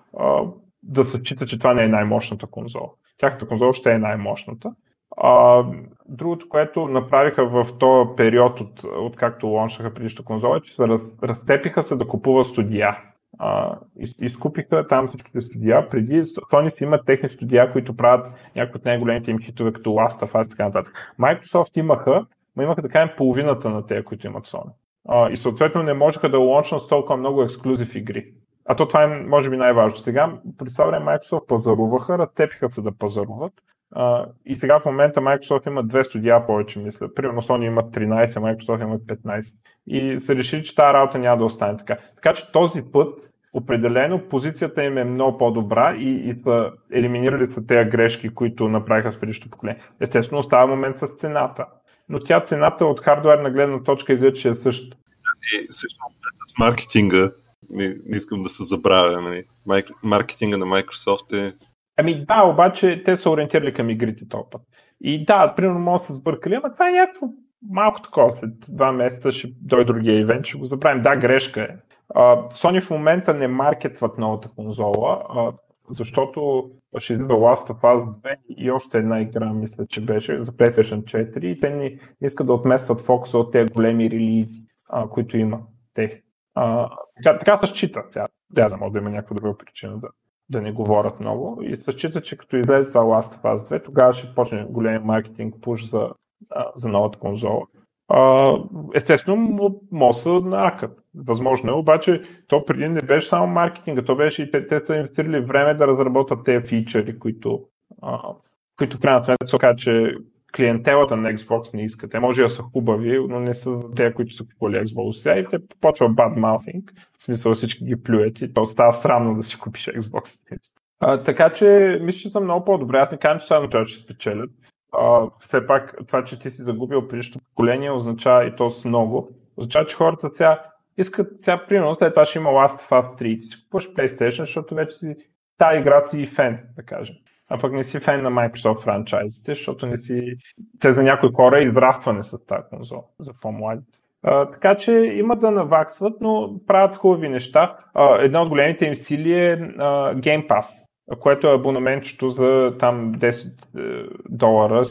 да се чита, че това не е най-мощната конзола. Тяхната конзола ще е най-мощната. А, другото, което направиха в този период, от, от както лоншаха предишната конзола, е, че се раз, разцепиха се да купуват студия а, изкупиха там всичките студия. Преди Sony си имат техни студия, които правят някои от най-големите им хитове, като Last of Us и така нататък. Microsoft имаха, но имаха така половината на тези, които имат Sony. А, и съответно не можеха да лончнат с толкова много ексклюзив игри. А то това е, може би, най-важно. Сега, при това време Microsoft пазаруваха, разцепиха се да пазаруват. И сега в момента Microsoft има две студия повече, мисля. Примерно Sony имат 13, Microsoft имат 15 и се реши, че тази работа няма да остане така. Така че този път определено позицията им е много по-добра и, и са елиминирали са тези грешки, които направиха с предишното поколение. Естествено, остава момент с цената. Но тя цената от хардуерна гледна точка излиза, че е същата. И също с маркетинга, не, не искам да се забравя, нали? маркетинга на Microsoft е... Ами да, обаче те са ориентирали към игрите този път. И да, примерно може да се сбъркали, ама това е някакво малко такова, след два месеца ще дойде другия ивент, ще го забравим. Да, грешка е. Uh, Sony в момента не маркетват новата конзола, защото ще излиза Last of Us 2 и още една игра, мисля, че беше за PlayStation 4 и те не искат да отместват фокуса от тези големи релизи, uh, които има те. Uh, така, така се счита. Тя, тя да може да има някаква друга причина да, да не говорят много. И се счита, че като излезе това Last of Us 2, тогава ще почне голям маркетинг пуш за за новата конзола. естествено, може да наакат. Възможно е, обаче то преди не беше само маркетинга, то беше и те, те са инвестирали време да разработват тези фичери, които, които в крайна сметка се оказа, че клиентелата на Xbox не иска. Те може да са хубави, но не са те, които са купили Xbox сега и те почва bad mouthing. В смисъл всички ги плюят и то става срамно да си купиш Xbox. А, така че мисля, че са много по-добре. Аз не казвам, че само това ще спечелят. А, все пак това, че ти си загубил предишното поколение, означава и то с много. Означава, че хората сега искат сега, примерно, след това ще има Last of Us 3. Ти си купуваш PlayStation, защото вече си тази игра си фен, да кажем а пък не си фен на Microsoft франчайзите, защото не си... Те за някои хора е израстване с тази конзола, за по-младите. Така че има да наваксват, но правят хубави неща. Uh, една от големите им сили е uh, Game Pass, което е абонаментчето за там 10 uh, долара.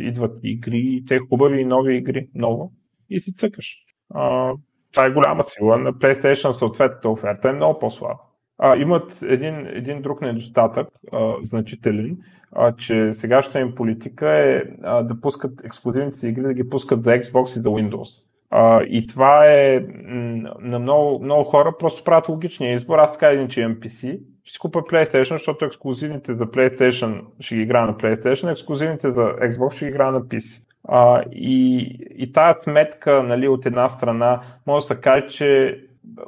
Идват игри, и те хубави и нови игри, много. И си цъкаш. Uh, това е голяма сила. На PlayStation съответната оферта е много по-слаба а, имат един, един друг недостатък, а, значителен, а, че сегашната им политика е а, да пускат ексклюзивните игри, да ги пускат за Xbox и за Windows. А, и това е на много, много хора просто правят логичния избор. Аз така един, че имам PC, ще си купа PlayStation, защото ексклюзивните за PlayStation ще ги игра на PlayStation, ексклюзивните за Xbox ще ги игра на PC. А, и, и тази сметка нали, от една страна може да се каже, че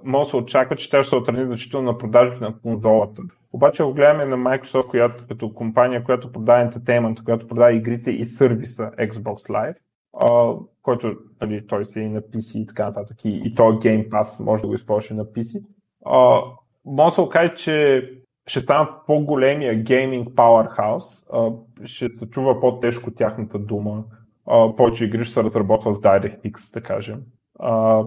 може да се очаква, че тя ще се отрази значително на продажбите на конзолата. Обаче, ако гледаме на Microsoft, която, като компания, която продава ентертеймент, която продава игрите и сервиса Xbox Live, а, който нали, той си е и на PC и така нататък, и, и то Game Pass може да го използваш на PC, а, може да се окаже, че ще станат по-големия гейминг powerhouse, а, ще се чува по-тежко тяхната дума, а, повече игри ще се разработват с DirectX, да кажем а,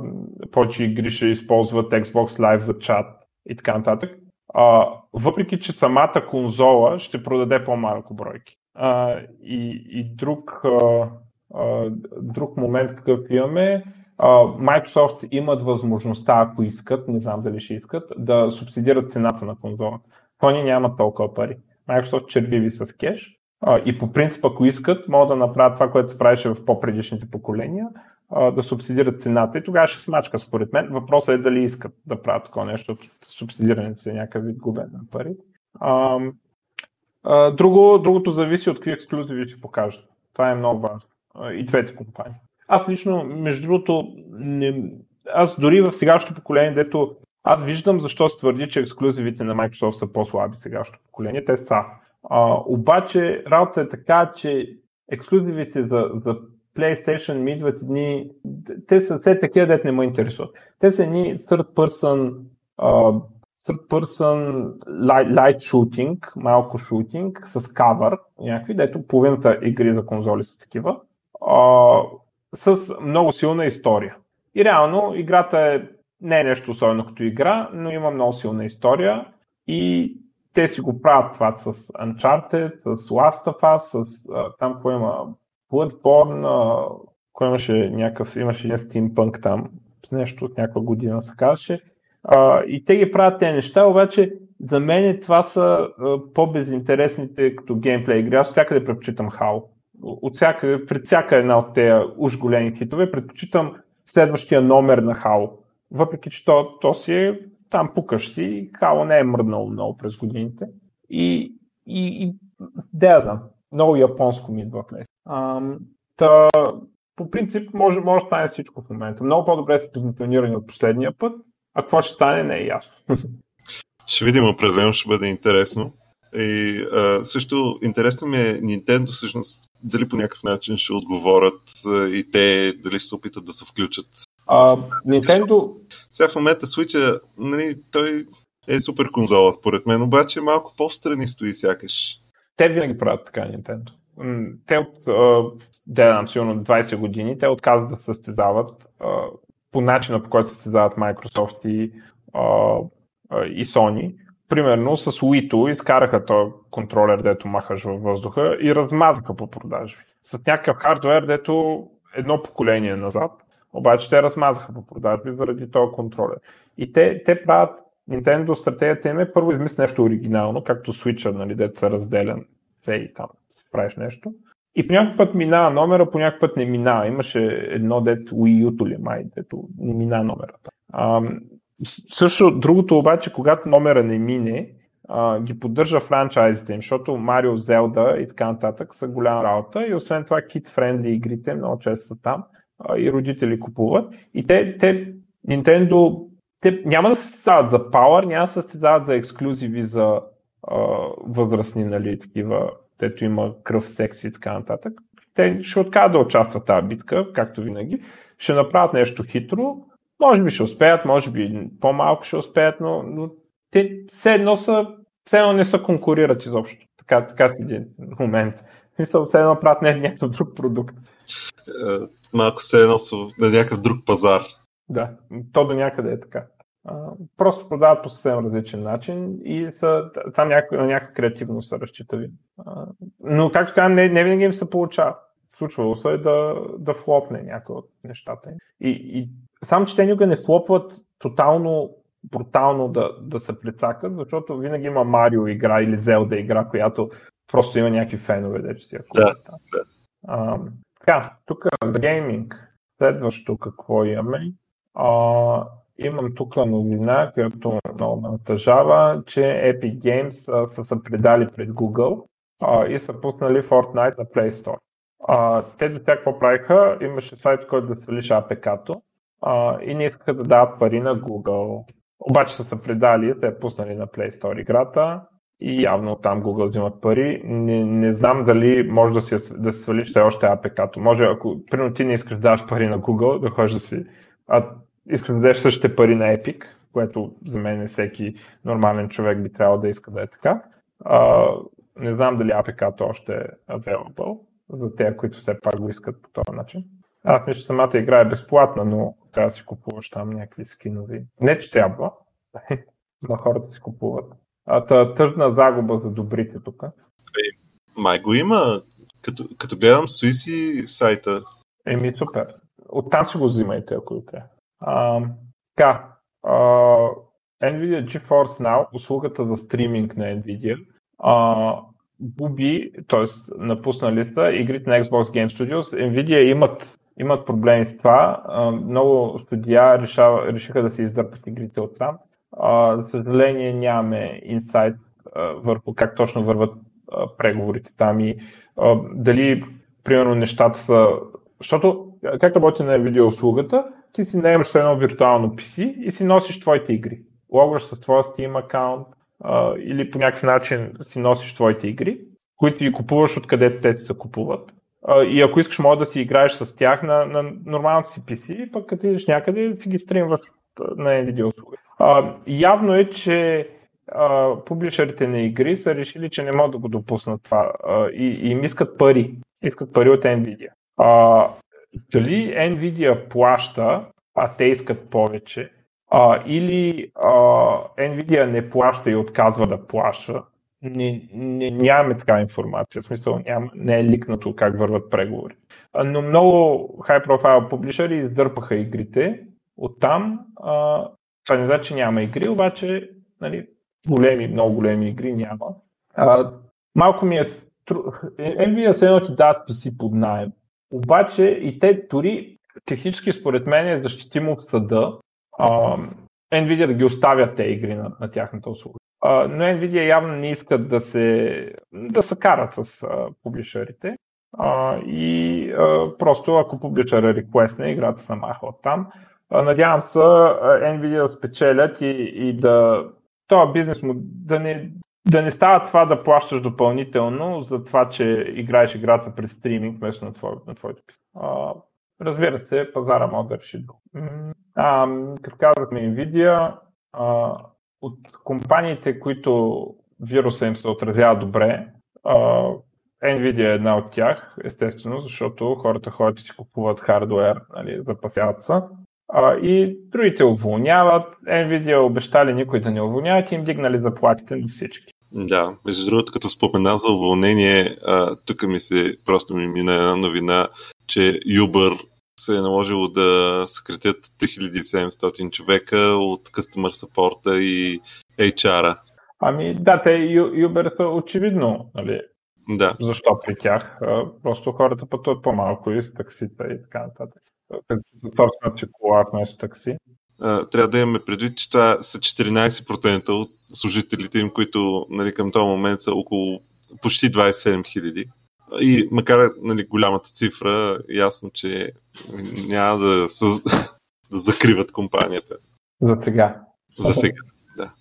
повече игри ще използват Xbox Live за чат и така нататък. А, въпреки, че самата конзола ще продаде по-малко бройки. А, и, и друг, а, а, друг момент, какъв имаме, а, Microsoft имат възможността, ако искат, не знам дали ще искат, да субсидират цената на конзола. Sony няма толкова пари. Microsoft червиви с кеш а, и по принцип, ако искат, могат да направят това, което се правеше в по-предишните поколения, да субсидират цената и тогава ще смачка според мен. Въпросът е дали искат да правят такова нещо, защото субсидирането е някакъв вид губен на пари. А, а, друго, другото зависи от какви ексклюзиви ще покажат. Това е много важно. И двете компании. Аз лично, между другото, не, аз дори в сегашното поколение, дето аз виждам защо се твърди, че ексклюзивите на Microsoft са по-слаби сегашното поколение. Те са. А, обаче работа е така, че ексклюзивите за, за PlayStation ми идват едни, те са все такива, дете не ме интересуват. Те са едни third person, uh, third person light, light shooting, малко шутинг с кавър, някакви, дето половината игри за конзоли са такива, uh, с много силна история. И реално играта е не е нещо особено като игра, но има много силна история и те си го правят това с Uncharted, с Last of Us, с uh, там кое има Bloodborne, кой имаше някакъв, имаше един стимпънк там, с нещо от някаква година се казваше. А, и те ги правят тези неща, обаче за мен това са а, по-безинтересните като геймплей игри. Аз всякъде предпочитам Хау. От всякъде, пред всяка една от тези уж големи хитове предпочитам следващия номер на Хау. Въпреки, че то, то си е там пукаш си, Хау не е мръднал много през годините. И, и, и да я знам, много японско ми идва Та, по принцип може, може да стане всичко в момента. Много по-добре са позиционирани от последния път, а какво ще стане не е ясно. Ще видим, определено ще бъде интересно. И а, също интересно ми е Nintendo всъщност дали по някакъв начин ще отговорят и те дали ще се опитат да се включат. А, Nintendo... Сега в момента Switch, нали, той е супер конзола, според мен, обаче малко по-страни стои сякаш. Те винаги правят така Nintendo те от, да сигурно 20 години, те отказват да състезават по начина по който състезават Microsoft и, и Sony. Примерно с Wii изкараха този контролер, дето махаш във въздуха и размазаха по продажби. С някакъв хардвер, дето едно поколение назад, обаче те размазаха по продажби заради този контролер. И те, те правят Nintendo стратегията им е първо измисли нещо оригинално, както Switch, нали, дето са разделен и там правиш нещо. И по някакъв път минава номера, по някакъв път не минава. Имаше едно дет Wii U ли май, дето не мина номерата. А, също другото обаче, когато номера не мине, а, ги поддържа франчайзите им, защото Марио, Зелда и така нататък са голяма работа и освен това кит френдли игрите много често са там а, и родители купуват. И те, те Nintendo те няма да се състезават за Power, няма да се състезават за ексклюзиви за а, възрастни, нали, такива, тето има кръв, секс и така нататък. Те ще откажат да участват тази битка, както винаги. Ще направят нещо хитро. Може би ще успеят, може би по-малко ще успеят, но, но те все едно са, все едно не са конкурират изобщо. Така, така си един момент. Мисля, все едно правят не някакъв друг продукт. Е, малко все едно на някакъв друг пазар. Да, то до някъде е така. Просто продават по съвсем различен начин и са, там някаква, на някаква креативност са разчитави. Но, както казвам, не, не винаги им се получава. Случвало се е да, да флопне някои от нещата. И, и само, че те никога не флопват тотално брутално да, да се прецакат, защото винаги има Марио игра или Зелда игра, която просто има някакви фенове, де че си ако да, да. А, така, тук Gaming. Следващо какво имаме? А, имам тук новина, която много ме натъжава, че Epic Games а, са се предали пред Google а, и са пуснали Fortnite на Play Store. А, те до тях какво правиха? Имаше сайт, който да свалиш APK-то а, и не искаха да дават пари на Google. Обаче са се предали, те е пуснали на Play Store играта и явно там Google взимат пари. Не, не знам дали може да, си, да си свалиш още APK-то. Може, ако примерно ти не искаш да даваш пари на Google, да ходиш да си... А искаш да дадеш същите пари на Epic, което за мен е всеки нормален човек би трябвало да иска да е така. А, не знам дали APK-то още е available за тези, които все пак го искат по този начин. Аз мисля, че самата игра е безплатна, но трябва да си купуваш там някакви скинови. Не, че трябва, но хората си купуват. А та, тъжна загуба за добрите тук. Май го има, като, като гледам Суиси сайта. Еми, супер. Оттам си го взимайте, ако те. А, така, а, NVIDIA GeForce Now, услугата за стриминг на NVIDIA, а, губи, т.е. напуснали са игрите на Xbox Game Studios. NVIDIA имат имат проблеми с това. Много студия решава, решиха да се издърпат игрите от там. За съжаление нямаме инсайт върху как точно върват преговорите там и дали, примерно, нещата са... Защото как работи на видеоуслугата, ти си наемаш едно виртуално PC и си носиш твоите игри. Логваш с твоя Steam аккаунт или по някакъв начин си носиш твоите игри, които ги купуваш откъдето те се купуват и ако искаш, може да си играеш с тях на, на нормалното си PC, пък като идеш някъде, си ги стримваш на NVIDIA услуги. Явно е, че публишерите на игри са решили, че не могат да го допуснат това а, и, и им искат пари. Искат пари от NVIDIA. А, дали NVIDIA плаща, а те искат повече, а, или а, NVIDIA не плаща и отказва да плаща, не, не, нямаме такава информация, в смисъл ням, не е ликнато как върват преговори. Но много high profile публишери издърпаха игрите оттам. А, това не значи, че няма игри, обаче нали, големи, много големи игри няма. А, малко ми е. Nvidia се едно ти дават PC под найем. Обаче и те дори технически според мен е защитимо от съда а, Nvidia ги оставят те игри на, на тяхната услуга но Nvidia явно не искат да се, да се карат с публишерите. и просто ако публишера реквестне, играта се маха от там. надявам се Nvidia да спечелят и, и да този бизнес му да не, да не става това да плащаш допълнително за това, че играеш играта през стриминг вместо на, твой, на твоето писане. Разбира се, пазара може да реши друго. Като казахме Nvidia, от компаниите, които вируса им се отразява добре, Nvidia е една от тях, естествено, защото хората ходят и си купуват хардвер, нали, запасяват се. и другите уволняват. Nvidia обещали никой да не уволняват и им дигнали заплатите на всички. Да, между другото, като спомена за уволнение, тук ми се просто ми мина една новина, че Uber се е наложило да съкратят 3700 човека от Customer Support и HR-а. Ами да, те Uber са очевидно нали, Да. Защо при тях? Просто хората пътуват по-малко и с таксита и така нататък. Собствената си кола вместо такси. Трябва да имаме предвид, че това са 14% от служителите им, които нали, към този момент са около почти 27 хиляди. И макар нали, голямата цифра, ясно, че няма да, съз... да закриват компанията. За сега. За сега, да.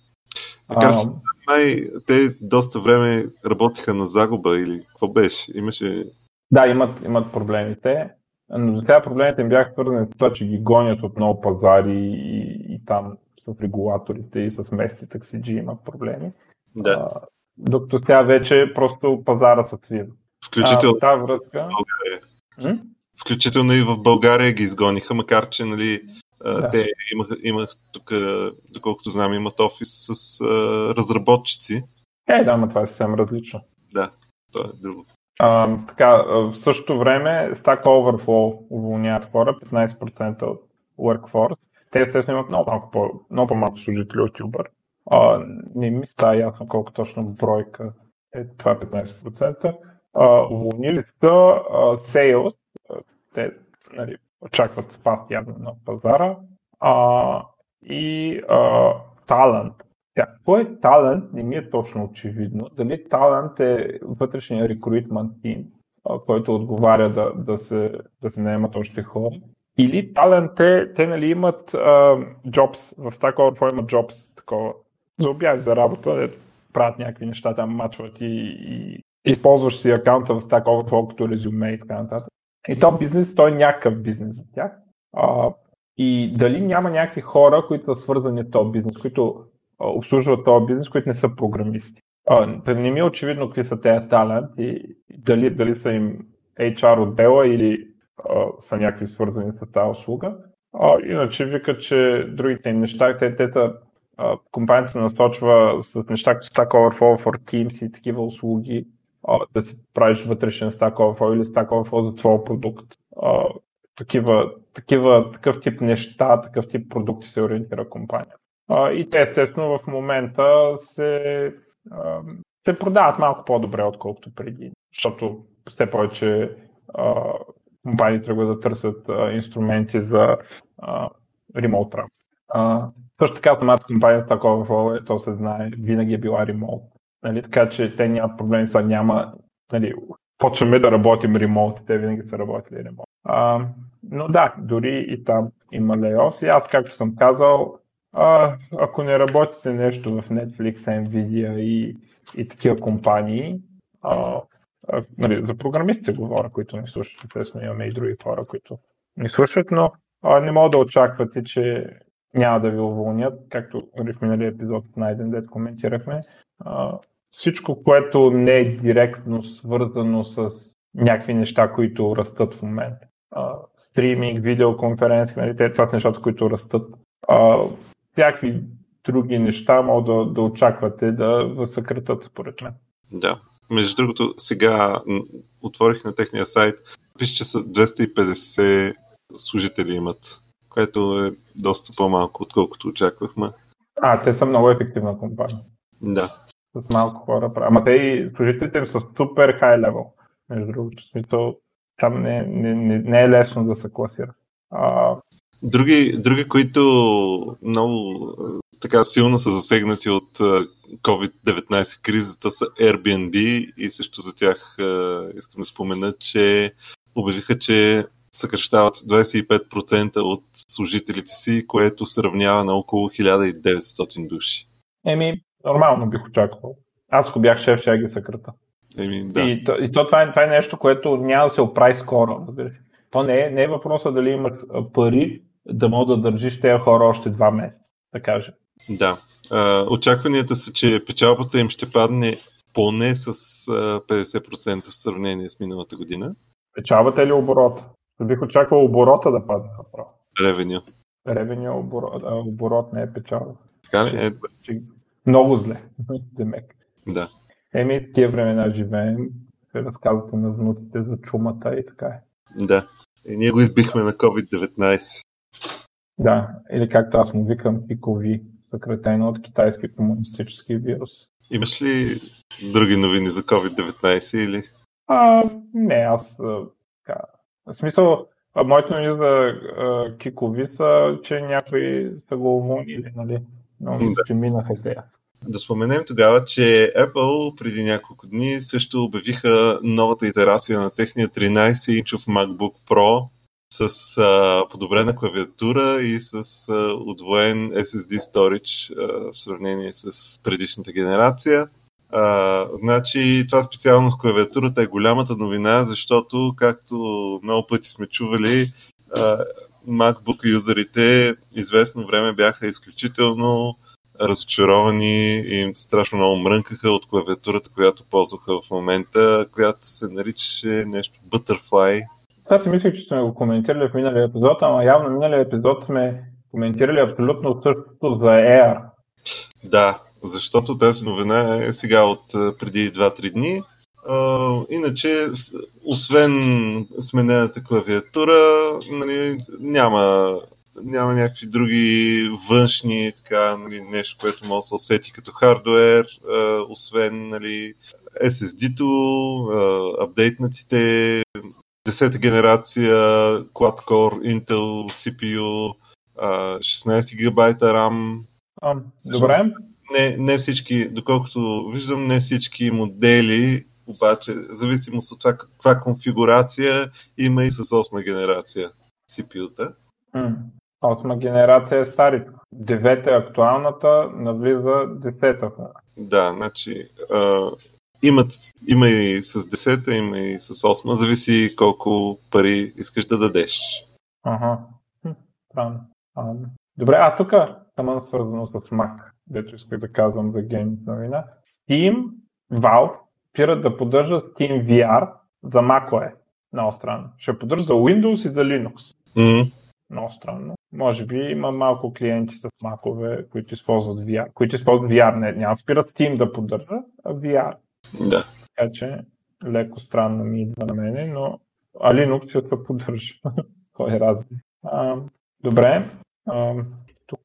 Макар, че май те доста време работиха на загуба или какво беше? Имаше... Да, имат, имат проблемите. Но за сега проблемите им бяха свързани с това, че ги гонят от много пазари и, и там с регулаторите и с местни таксиджи имат проблеми. Да. А, докато сега вече просто пазара се свива. Включително а, връзка... България. М? Включително и в България ги изгониха, макар че нали, да. те имаха, имах тук, доколкото знам, имат офис с а, разработчици. Е, да, но това е съвсем различно. Да, то е друго. А, така, в същото време Stack Overflow уволняват хора, 15% от workforce. Те естествено имат много, малко по, много по-малко служители от Uber. А, не ми става ясно колко точно бройка е това 15%. А, уволнили са Sales, те нали, очакват спад явно на пазара, а, и а, Talent. Кой е талант, не ми е точно очевидно. Дали талант е вътрешния рекрутмент тим, който отговаря да, да, се, да се наемат още хора. Или талант е, те нали имат jobs, в Stack Overflow имат jobs, такова, за обяви за работа, де правят някакви неща, там мачват и, и използваш си акаунта в Stack Overflow като резюме и така нататък. И то бизнес, той е някакъв бизнес за тях. Uh, и дали няма някакви хора, които са свързани с този бизнес, които обслужват този бизнес, които не са програмисти. А, не ми е очевидно какви са тези таланти дали, дали са им HR отдела или а, са някакви свързани с тази услуга. А, иначе вика, че другите им неща, те, те, те компанията се насочва с неща като Stack Overflow for Teams и такива услуги, а, да си правиш вътрешен Stack Overflow или Stack Overflow за твой продукт. А, такива, такива, такъв тип неща, такъв тип продукти се ориентира компания. И те, естествено, в момента се, се продават малко по-добре, отколкото преди, защото все повече компании тръгват да търсят инструменти за ремонт работа. също така, самата компания такова в то се знае, винаги е била ремонт. Нали? Така че те нямат проблеми, са няма. Нали, почваме да работим ремонт, те винаги са работили ремонт. А, но да, дори и там има лейос. И аз, както съм казал, а, ако не работите нещо в Netflix, Nvidia и, и такива компании, а, а, нали, за програмистите говоря, които не слушат, естествено имаме и други хора, които не слушат, но а, не мога да очаквате, че няма да ви уволнят, както нали, в миналия епизод на един дет коментирахме. А, всичко, което не е директно свързано с някакви неща, които растат в момента. Стриминг, видеоконференции, нали, това са нещата, които растат. А, всякакви други неща могат да, да очаквате да съкратат, според мен. Да. Между другото, сега отворих на техния сайт, пише, че са 250 служители имат, което е доста по-малко, отколкото очаквахме. А, те са много ефективна компания. Да. С малко хора. Ама те и служителите им са супер хай левел. Между другото, смисъл, там не, не, не, не е лесно да се класира. А, Други, други, които много така силно са засегнати от COVID-19 кризата са Airbnb и също за тях искам да спомена, че обявиха, че съкръщават 25% от служителите си, което се равнява на около 1900 души. Еми, нормално бих очаквал. Аз ако бях шеф, ще ги съкрата. Еми, да. И, то, и то, това, е, това е нещо, което няма да се оправи скоро. То не е, не е въпроса дали имат пари, да мога да държиш тези хора още два месеца, да кажем. Да. Очакванията са, че печалбата им ще падне поне с 50% в сравнение с миналата година. Печалбата или оборота? Бих очаквал оборота да падне направо. Ревеню. Ревеню оборот, а оборот не е печалба. Така ли? Е... Много зле, демек. Да. Еми, тия времена живеем, разказвате на внуците за чумата и така е. Да. И ние го избихме на COVID-19. Да, или както аз му викам пикови, съкратено от китайски комунистически вирус. Имаш ли други новини за COVID-19 или? А, не, аз така. В смисъл, моите новини за а, Кикови са, че някои са го уволнили, нали? Но мисля, да. че минаха те. Да споменем тогава, че Apple преди няколко дни също обявиха новата итерация на техния 13-инчов MacBook Pro с а, подобрена клавиатура и с а, удвоен SSD storage а, в сравнение с предишната генерация. А, значи това специално с клавиатурата е голямата новина, защото, както много пъти сме чували, а, MacBook юзерите известно време бяха изключително разочаровани и страшно много мрънкаха от клавиатурата, която ползваха в момента, която се наричаше нещо Butterfly. Аз си мислих, че сме го коментирали в миналия епизод, ама явно миналия епизод сме коментирали абсолютно същото за Air. Да, защото тази новина е сега от преди 2-3 дни. Uh, иначе, освен сменената клавиатура, нали, няма, няма някакви други външни, така, нали, нещо, което може да се усети като хардвер, uh, освен нали, SSD-то, апдейтнатите 10-та генерация Quad-Core Intel CPU, 16 ГБ RAM. А, добре не, не всички, доколкото виждам, не всички модели, обаче, зависимост от това каква конфигурация има и с 8 генерация CPU-та. 8 генерация е стари. 9 е актуалната, навлиза 10-та. Да, значи имат, има и с 10-та, има и с 8 зависи колко пари искаш да дадеш. Ага. Странно. Добре, а тук, ама свързано с Mac дето исках да казвам за гейм новина. Steam, Valve, спират да поддържа Steam VR за macOS. Много странно. Ще поддържа за Windows и за Linux. Mm. Много странно. Може би има малко клиенти с макове, които използват VR. Които използват VR. Не, няма спира Steam да поддържа, а VR. Да. Така че леко странно ми идва на мене, но а Linux ще се поддържа. Кой е разли? Добре. А, тук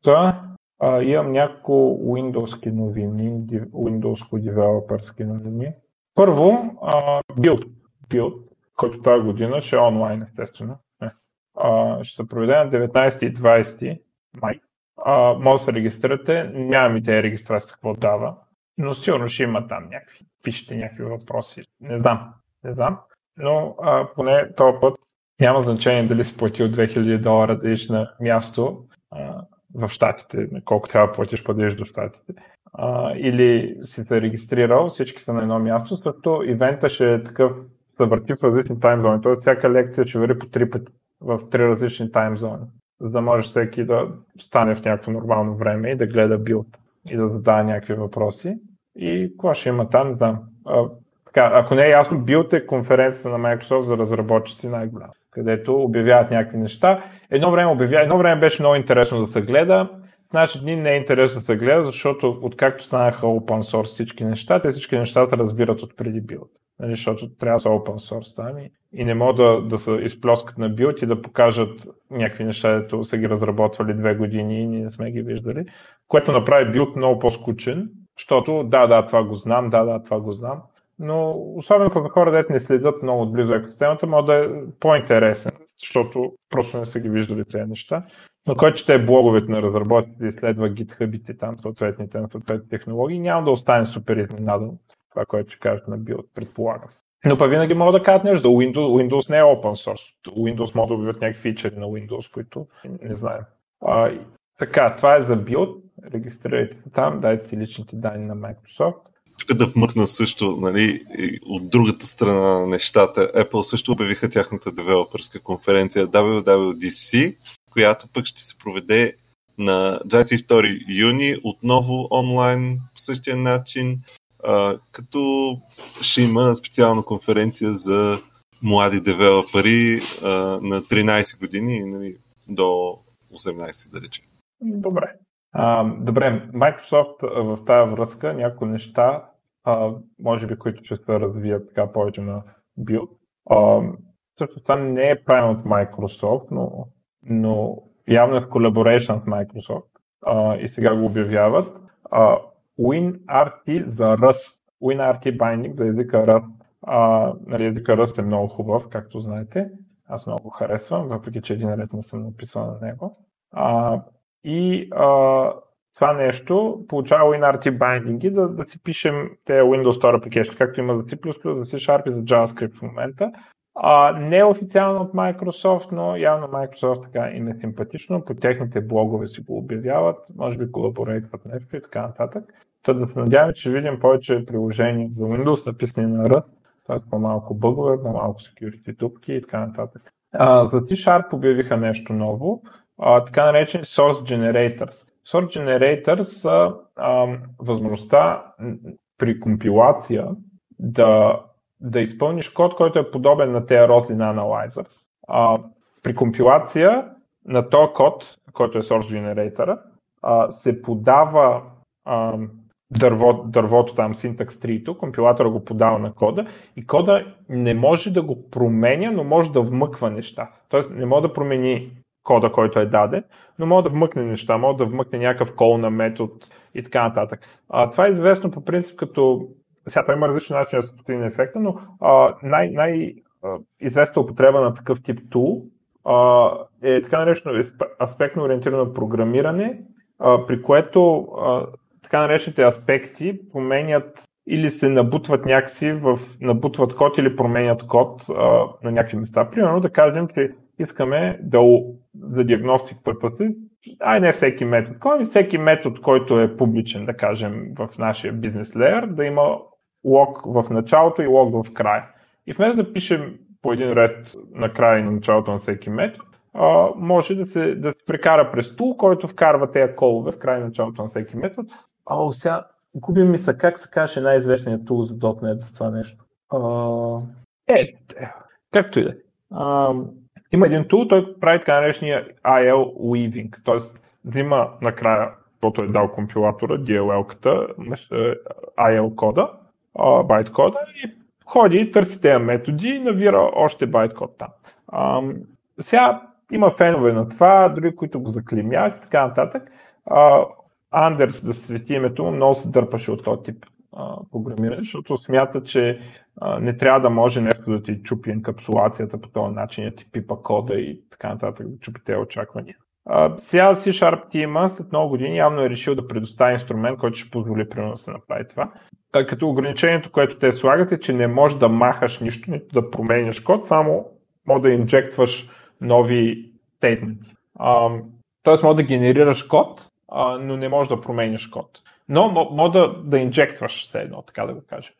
а, имам няколко Windows новини, Windows девелоперски новини. Първо, а, Build. Build, който тази година ще е онлайн, естествено. Не. А, ще се проведе на 19 и 20 май. А, може да се регистрирате. Нямам и те регистрация какво дава, но сигурно ще има там някакви, пишете някакви въпроси. Не знам, не знам. Но а, поне този път няма значение дали си платил 2000 долара да на място. А, в Штатите, колко трябва да платиш, падеш до Штатите. А, или си се регистрирал, всички са на едно място, защото ивента ще е такъв, върти в различни таймзони. Тоест всяка лекция ще върви по три пъти в три различни таймзони, за да може всеки да стане в някакво нормално време и да гледа билд и да задава някакви въпроси. И какво ще има там, не знам. А, така, ако не е ясно, билд е конференция на Microsoft за разработчици най-голяма където обявяват някакви неща. Едно време, обявя... Едно време беше много интересно да се гледа, в наши дни не е интересно да се гледа, защото откакто станаха open source всички неща, те всички неща се разбират от преди билд. Нали, защото трябва да са open source там и, и не могат да, да се изплескат на билд и да покажат някакви неща, които са ги разработвали две години и ние не сме ги виждали, което направи билд много по-скучен, защото да, да, това го знам, да, да, това го знам, но особено като хора, дете не следят много отблизо екосистемата, може да е по-интересен, защото просто не са ги виждали тези неща. Но който чете блоговете на разработчиците и следва GitHub-ите там, съответните на съответните технологии, няма да остане супер изненадан това, което ще кажат на билд, предполагам. Но па винаги мога да кажат нещо Windows. Windows не е open source. Windows могат да обявят някакви фичери на Windows, които не знаем. А, така, това е за билд. Регистрирайте там, дайте си личните данни на Microsoft тук да вмъкна също, нали, от другата страна на нещата, Apple също обявиха тяхната девелоперска конференция WWDC, която пък ще се проведе на 22 юни, отново онлайн по същия начин, а, като ще има специална конференция за млади девелопери а, на 13 години нали, до 18, да речем. Добре. А, добре, Microsoft в тази връзка някои неща, а, може би, които ще се развият така повече на. А, също това не е правилно от Microsoft, но, но явно е в collaboration с Microsoft а, и сега го обявяват. А, WinRT за Rust. WinRT binding за езика Rust. А, нали, езика Rust е много хубав, както знаете. Аз много харесвам, въпреки че един ред не съм написал на него. А, и а, това нещо получава WinRT binding да, да си пишем тези Windows Store application, както има за C++, за C Sharp и за JavaScript в момента. А, не е официално от Microsoft, но явно Microsoft така им е симпатично. По техните блогове си го обявяват, може би колаборейтват нещо и така нататък. Та да се надяваме, че видим повече приложения за Windows, написани на Rust, т.е. по-малко бъгове, по-малко security дупки и така нататък. А, за C-Sharp обявиха нещо ново, а, така наречени Source Generators. Source Generators са а, възможността при компилация да да изпълниш код, който е подобен на тези Roslyn Analyzers. А, при компилация на този код, който е Source Generator, а, се подава а, дърво, дървото там, syntax 3 компилатора го подава на кода и кода не може да го променя, но може да вмъква неща. Тоест не може да промени кода, който е даден, но може да вмъкне неща, може да вмъкне някакъв кол на метод и така нататък. А, това е известно по принцип като сега той има различни начини да се постигне ефекта, но а, най- най- известна употреба на такъв тип тул а, е така наречено аспектно ориентирано програмиране, а, при което а, така наречените аспекти променят или се набутват някакси в набутват код или променят код а, на някакви места. Примерно да кажем, че искаме да за диагностик пърпъти, ай не всеки метод, кой всеки метод, който е публичен, да кажем, в нашия бизнес леер, да има лог в началото и лог в края. И вместо да пишем по един ред на края и на началото на всеки метод, може да се, да се прекара през тул, който вкарва тези колове в края и началото на всеки метод. А, сега губи ми се как се каже най-известният тул за .NET за това нещо. А, е, е, както и да е. Има един тул, той прави така наречения IL weaving, т.е. взима накрая, каквото е дал компилатора, DLL-ката, IL кода, байт кода и ходи, търси тези методи и навира още байт код там. А, сега има фенове на това, други, които го заклемяват и така нататък. А, Андерс, да свети името му, много се дърпаше от този тип а, програмиране, защото смята, че не трябва да може нещо да ти чупи енкапсулацията по този начин, да ти пипа кода и така нататък, да чупи тези очаквания. А, сега C-Sharp Team след много години явно е решил да предостави инструмент, който ще позволи примерно да се направи това. Като ограничението, което те слагат е, че не можеш да махаш нищо, нито да променяш код, само може да инжектваш нови стейтменти. Тоест може да генерираш код, а, но не можеш да променяш код. Но може да, да инжектваш все едно, така да го кажа.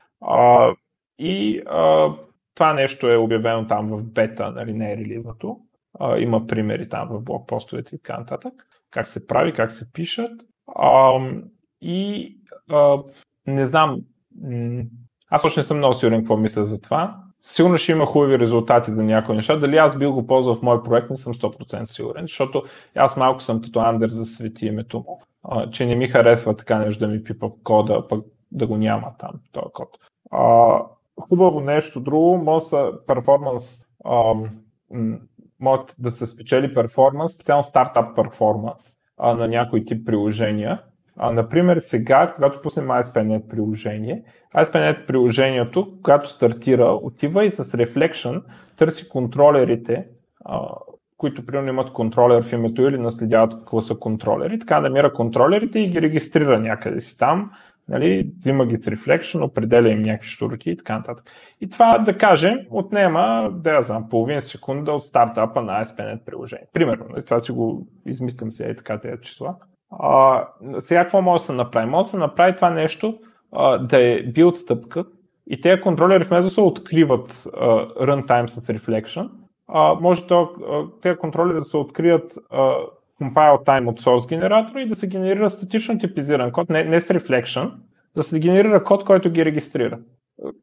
И а, това нещо е обявено там в бета, нали, не е релизнато. А, има примери там в блокпостовете и така нататък. Как се прави, как се пишат. А, и а, не знам, аз още не съм много сигурен какво мисля за това. Сигурно ще има хубави резултати за някои неща. Дали аз бил го ползвал в мой проект, не съм 100% сигурен, защото аз малко съм като Андер за свети името му, а, че не ми харесва така нещо да ми пипа кода, пък да го няма там, този код. А, хубаво нещо друго, може перформанс могат да се спечели перформанс, специално стартап перформанс на някой тип приложения. А, например, сега, когато пуснем ASP.NET приложение, ASP.NET приложението, когато стартира, отива и с Reflection търси контролерите, а, които примерно имат контролер в името или наследяват какво са контролери, така намира контролерите и ги регистрира някъде си там, нали, взима ги с Reflection, определя им някакви штуроти и така нататък. И това, да кажем, отнема, да я знам, половин секунда от стартапа на ASP.NET приложение. Примерно, нали, това си го измислям сега и така тези числа. А, сега какво може да се направи? Може да се направи това нещо а, да е билд стъпка и тези контролери вместо се откриват uh, runtime с reflection, а, може то, тези контролери да се открият uh, compile time от source генератора и да се генерира статично типизиран код, не, не с reflection, да се генерира код, който ги регистрира.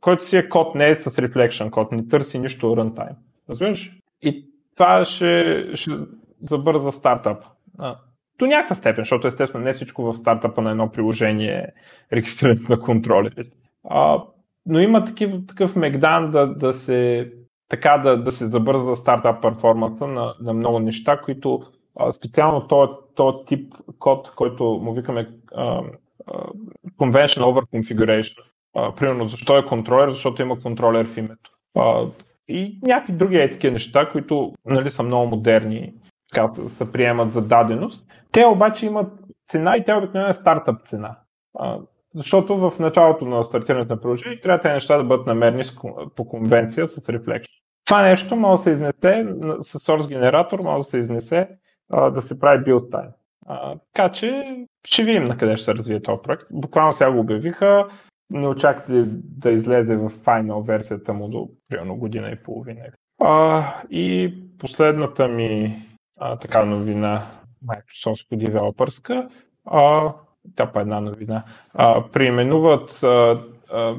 Който си е код, не е с reflection код, не търси нищо runtime. Разбираш? И това ще, ще забърза стартап до някаква степен, защото естествено не всичко в стартапа на едно приложение е регистрирането на контролери. А, но има такив, такъв мегдан да, да се така да, да се забърза стартап перформанса на, на много неща, които специално този, този тип код, който му викаме а, convention over configuration. Uh, примерно, защо е контролер? Защото има контролер в името. Uh, и някакви други е такива неща, които нали, са много модерни, така се приемат за даденост. Те обаче имат цена и тя обикновено е стартъп цена. Uh, защото в началото на стартирането на приложение трябва тези неща да бъдат намерени по конвенция с Reflection. Това нещо може да се изнесе с source генератор, може да се изнесе да се прави build. А, така че ще видим на къде ще се развие този проект. Буквално сега го обявиха, не очаквате да излезе в финал версията му до примерно година и половина. А, и последната ми а, така новина, Microsoft девелопърска, а, тя по една новина, а, преименуват а, а,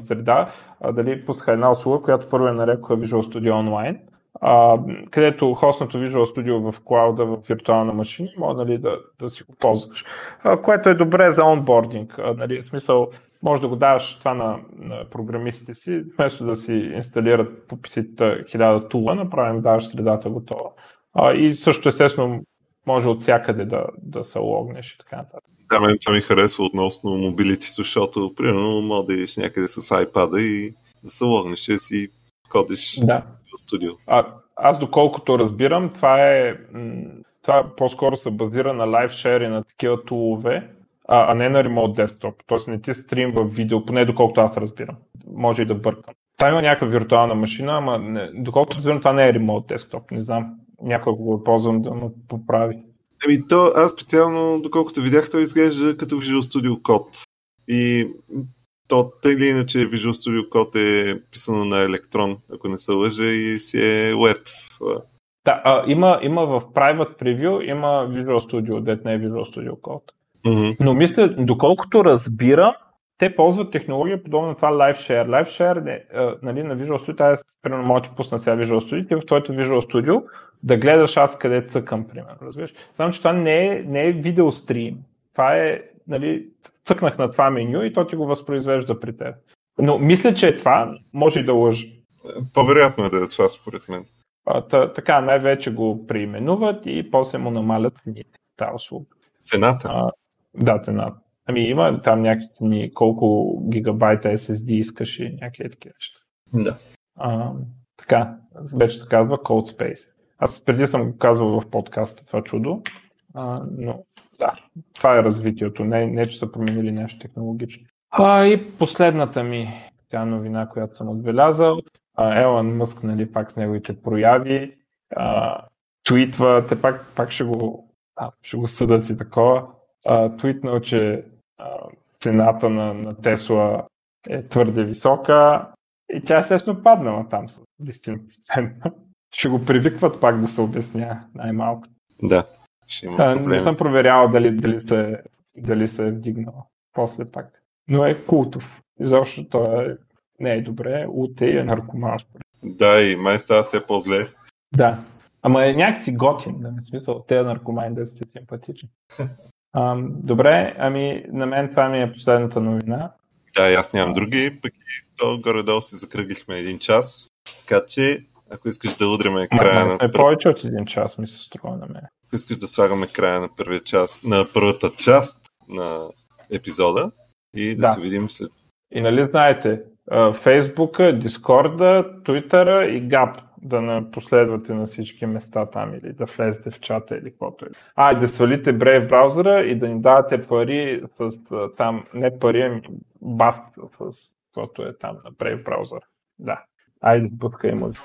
среда, а, дали пускаха една услуга, която първо е нарекоха Visual Studio Online, а, където хостното Visual Studio в клауда, в виртуална машина, може нали, да, да си го ползваш, а, което е добре за онбординг. А, нали, в смисъл, може да го даваш това на, на програмистите си, вместо да си инсталират по писите хиляда тула, направим даваш средата готова. А, и също естествено може от всякъде да, да се логнеш и така нататък. Да, мен това ми харесва относно мобилити, защото примерно може да идеш някъде с iPad и да се логнеш и си кодиш да. Студио. А, аз доколкото разбирам, това е това по-скоро се базира на лайфшер и на такива тулове, а, а не на ремонт десктоп. Тоест не ти стримва видео, поне доколкото аз разбирам. Може и да бъркам. Там има някаква виртуална машина, ама не, доколкото разбирам, това не е ремонт десктоп. Не знам. Някой го ползвам да ме поправи. Еми, то аз специално, доколкото видях, той изглежда като Visual Studio Code. И то тъй или иначе Visual Studio Code е писано на електрон, ако не се лъжа, и си е веб. Да, а, има, има в Private Preview, има Visual Studio, дет не е Visual Studio Code. Mm-hmm. Но мисля, доколкото разбира, те ползват технология подобна на това LiveShare. LiveShare е, нали, на Visual Studio, тази примерно мога ти пусна сега Visual Studio, ти в твоето Visual Studio да гледаш аз къде цъкам, примерно, разбираш. Знам, че това не е, не е видеострим. Това е, нали, цъкнах на това меню и то ти го възпроизвежда при теб. Но мисля, че е това, може и да лъжа. По-вероятно е да е това, според мен. А, та, така, най-вече го преименуват и после му намалят цените. Тази услуга. Цената? А, да, цената. Ами има там някакви цени, колко гигабайта SSD искаш и някакви такива неща. Да. А, така, вече се казва Cold Space. Аз преди съм го казвал в подкаста това чудо, а, но да, това е развитието. Не, не че са променили нещо технологично. А, и последната ми тя новина, която съм отбелязал. А, Елън Мъск, нали, пак с неговите прояви, а, твитва, те пак, пак ще го, а, ще го съдат и такова. А, твитнал, че а, цената на, на Тесла е твърде висока и тя естествено паднала там с 10%. Ще го привикват пак да се обясня най-малко. Да, ще има А, не съм проверявал дали, дали, се, дали се е вдигнал после пак. Но е култов. Изобщо той е, не е добре. Уте е наркоман. Да, и май става все по-зле. Да. Ама е някакси готин, да в смисъл, те наркомани да сте симпатични. Ам, добре, ами на мен това ми е последната новина. Да, и аз нямам други, пък и то горе-долу си закръглихме един час. Така че, ако искаш да удряме края на е повече от един час ми се струва на мен. Ако искаш да слагаме края на първия час, на първата част на епизода и да, Да. се видим след. И нали знаете, Фейсбука, Дискорда, Твитъра и Gap да не последвате на всички места там или да влезете в чата или каквото е. А, и да свалите Brave браузъра и да ни давате пари с там, не пари, ами баф с каквото е там на Brave браузъра. Да. Aí, por que música?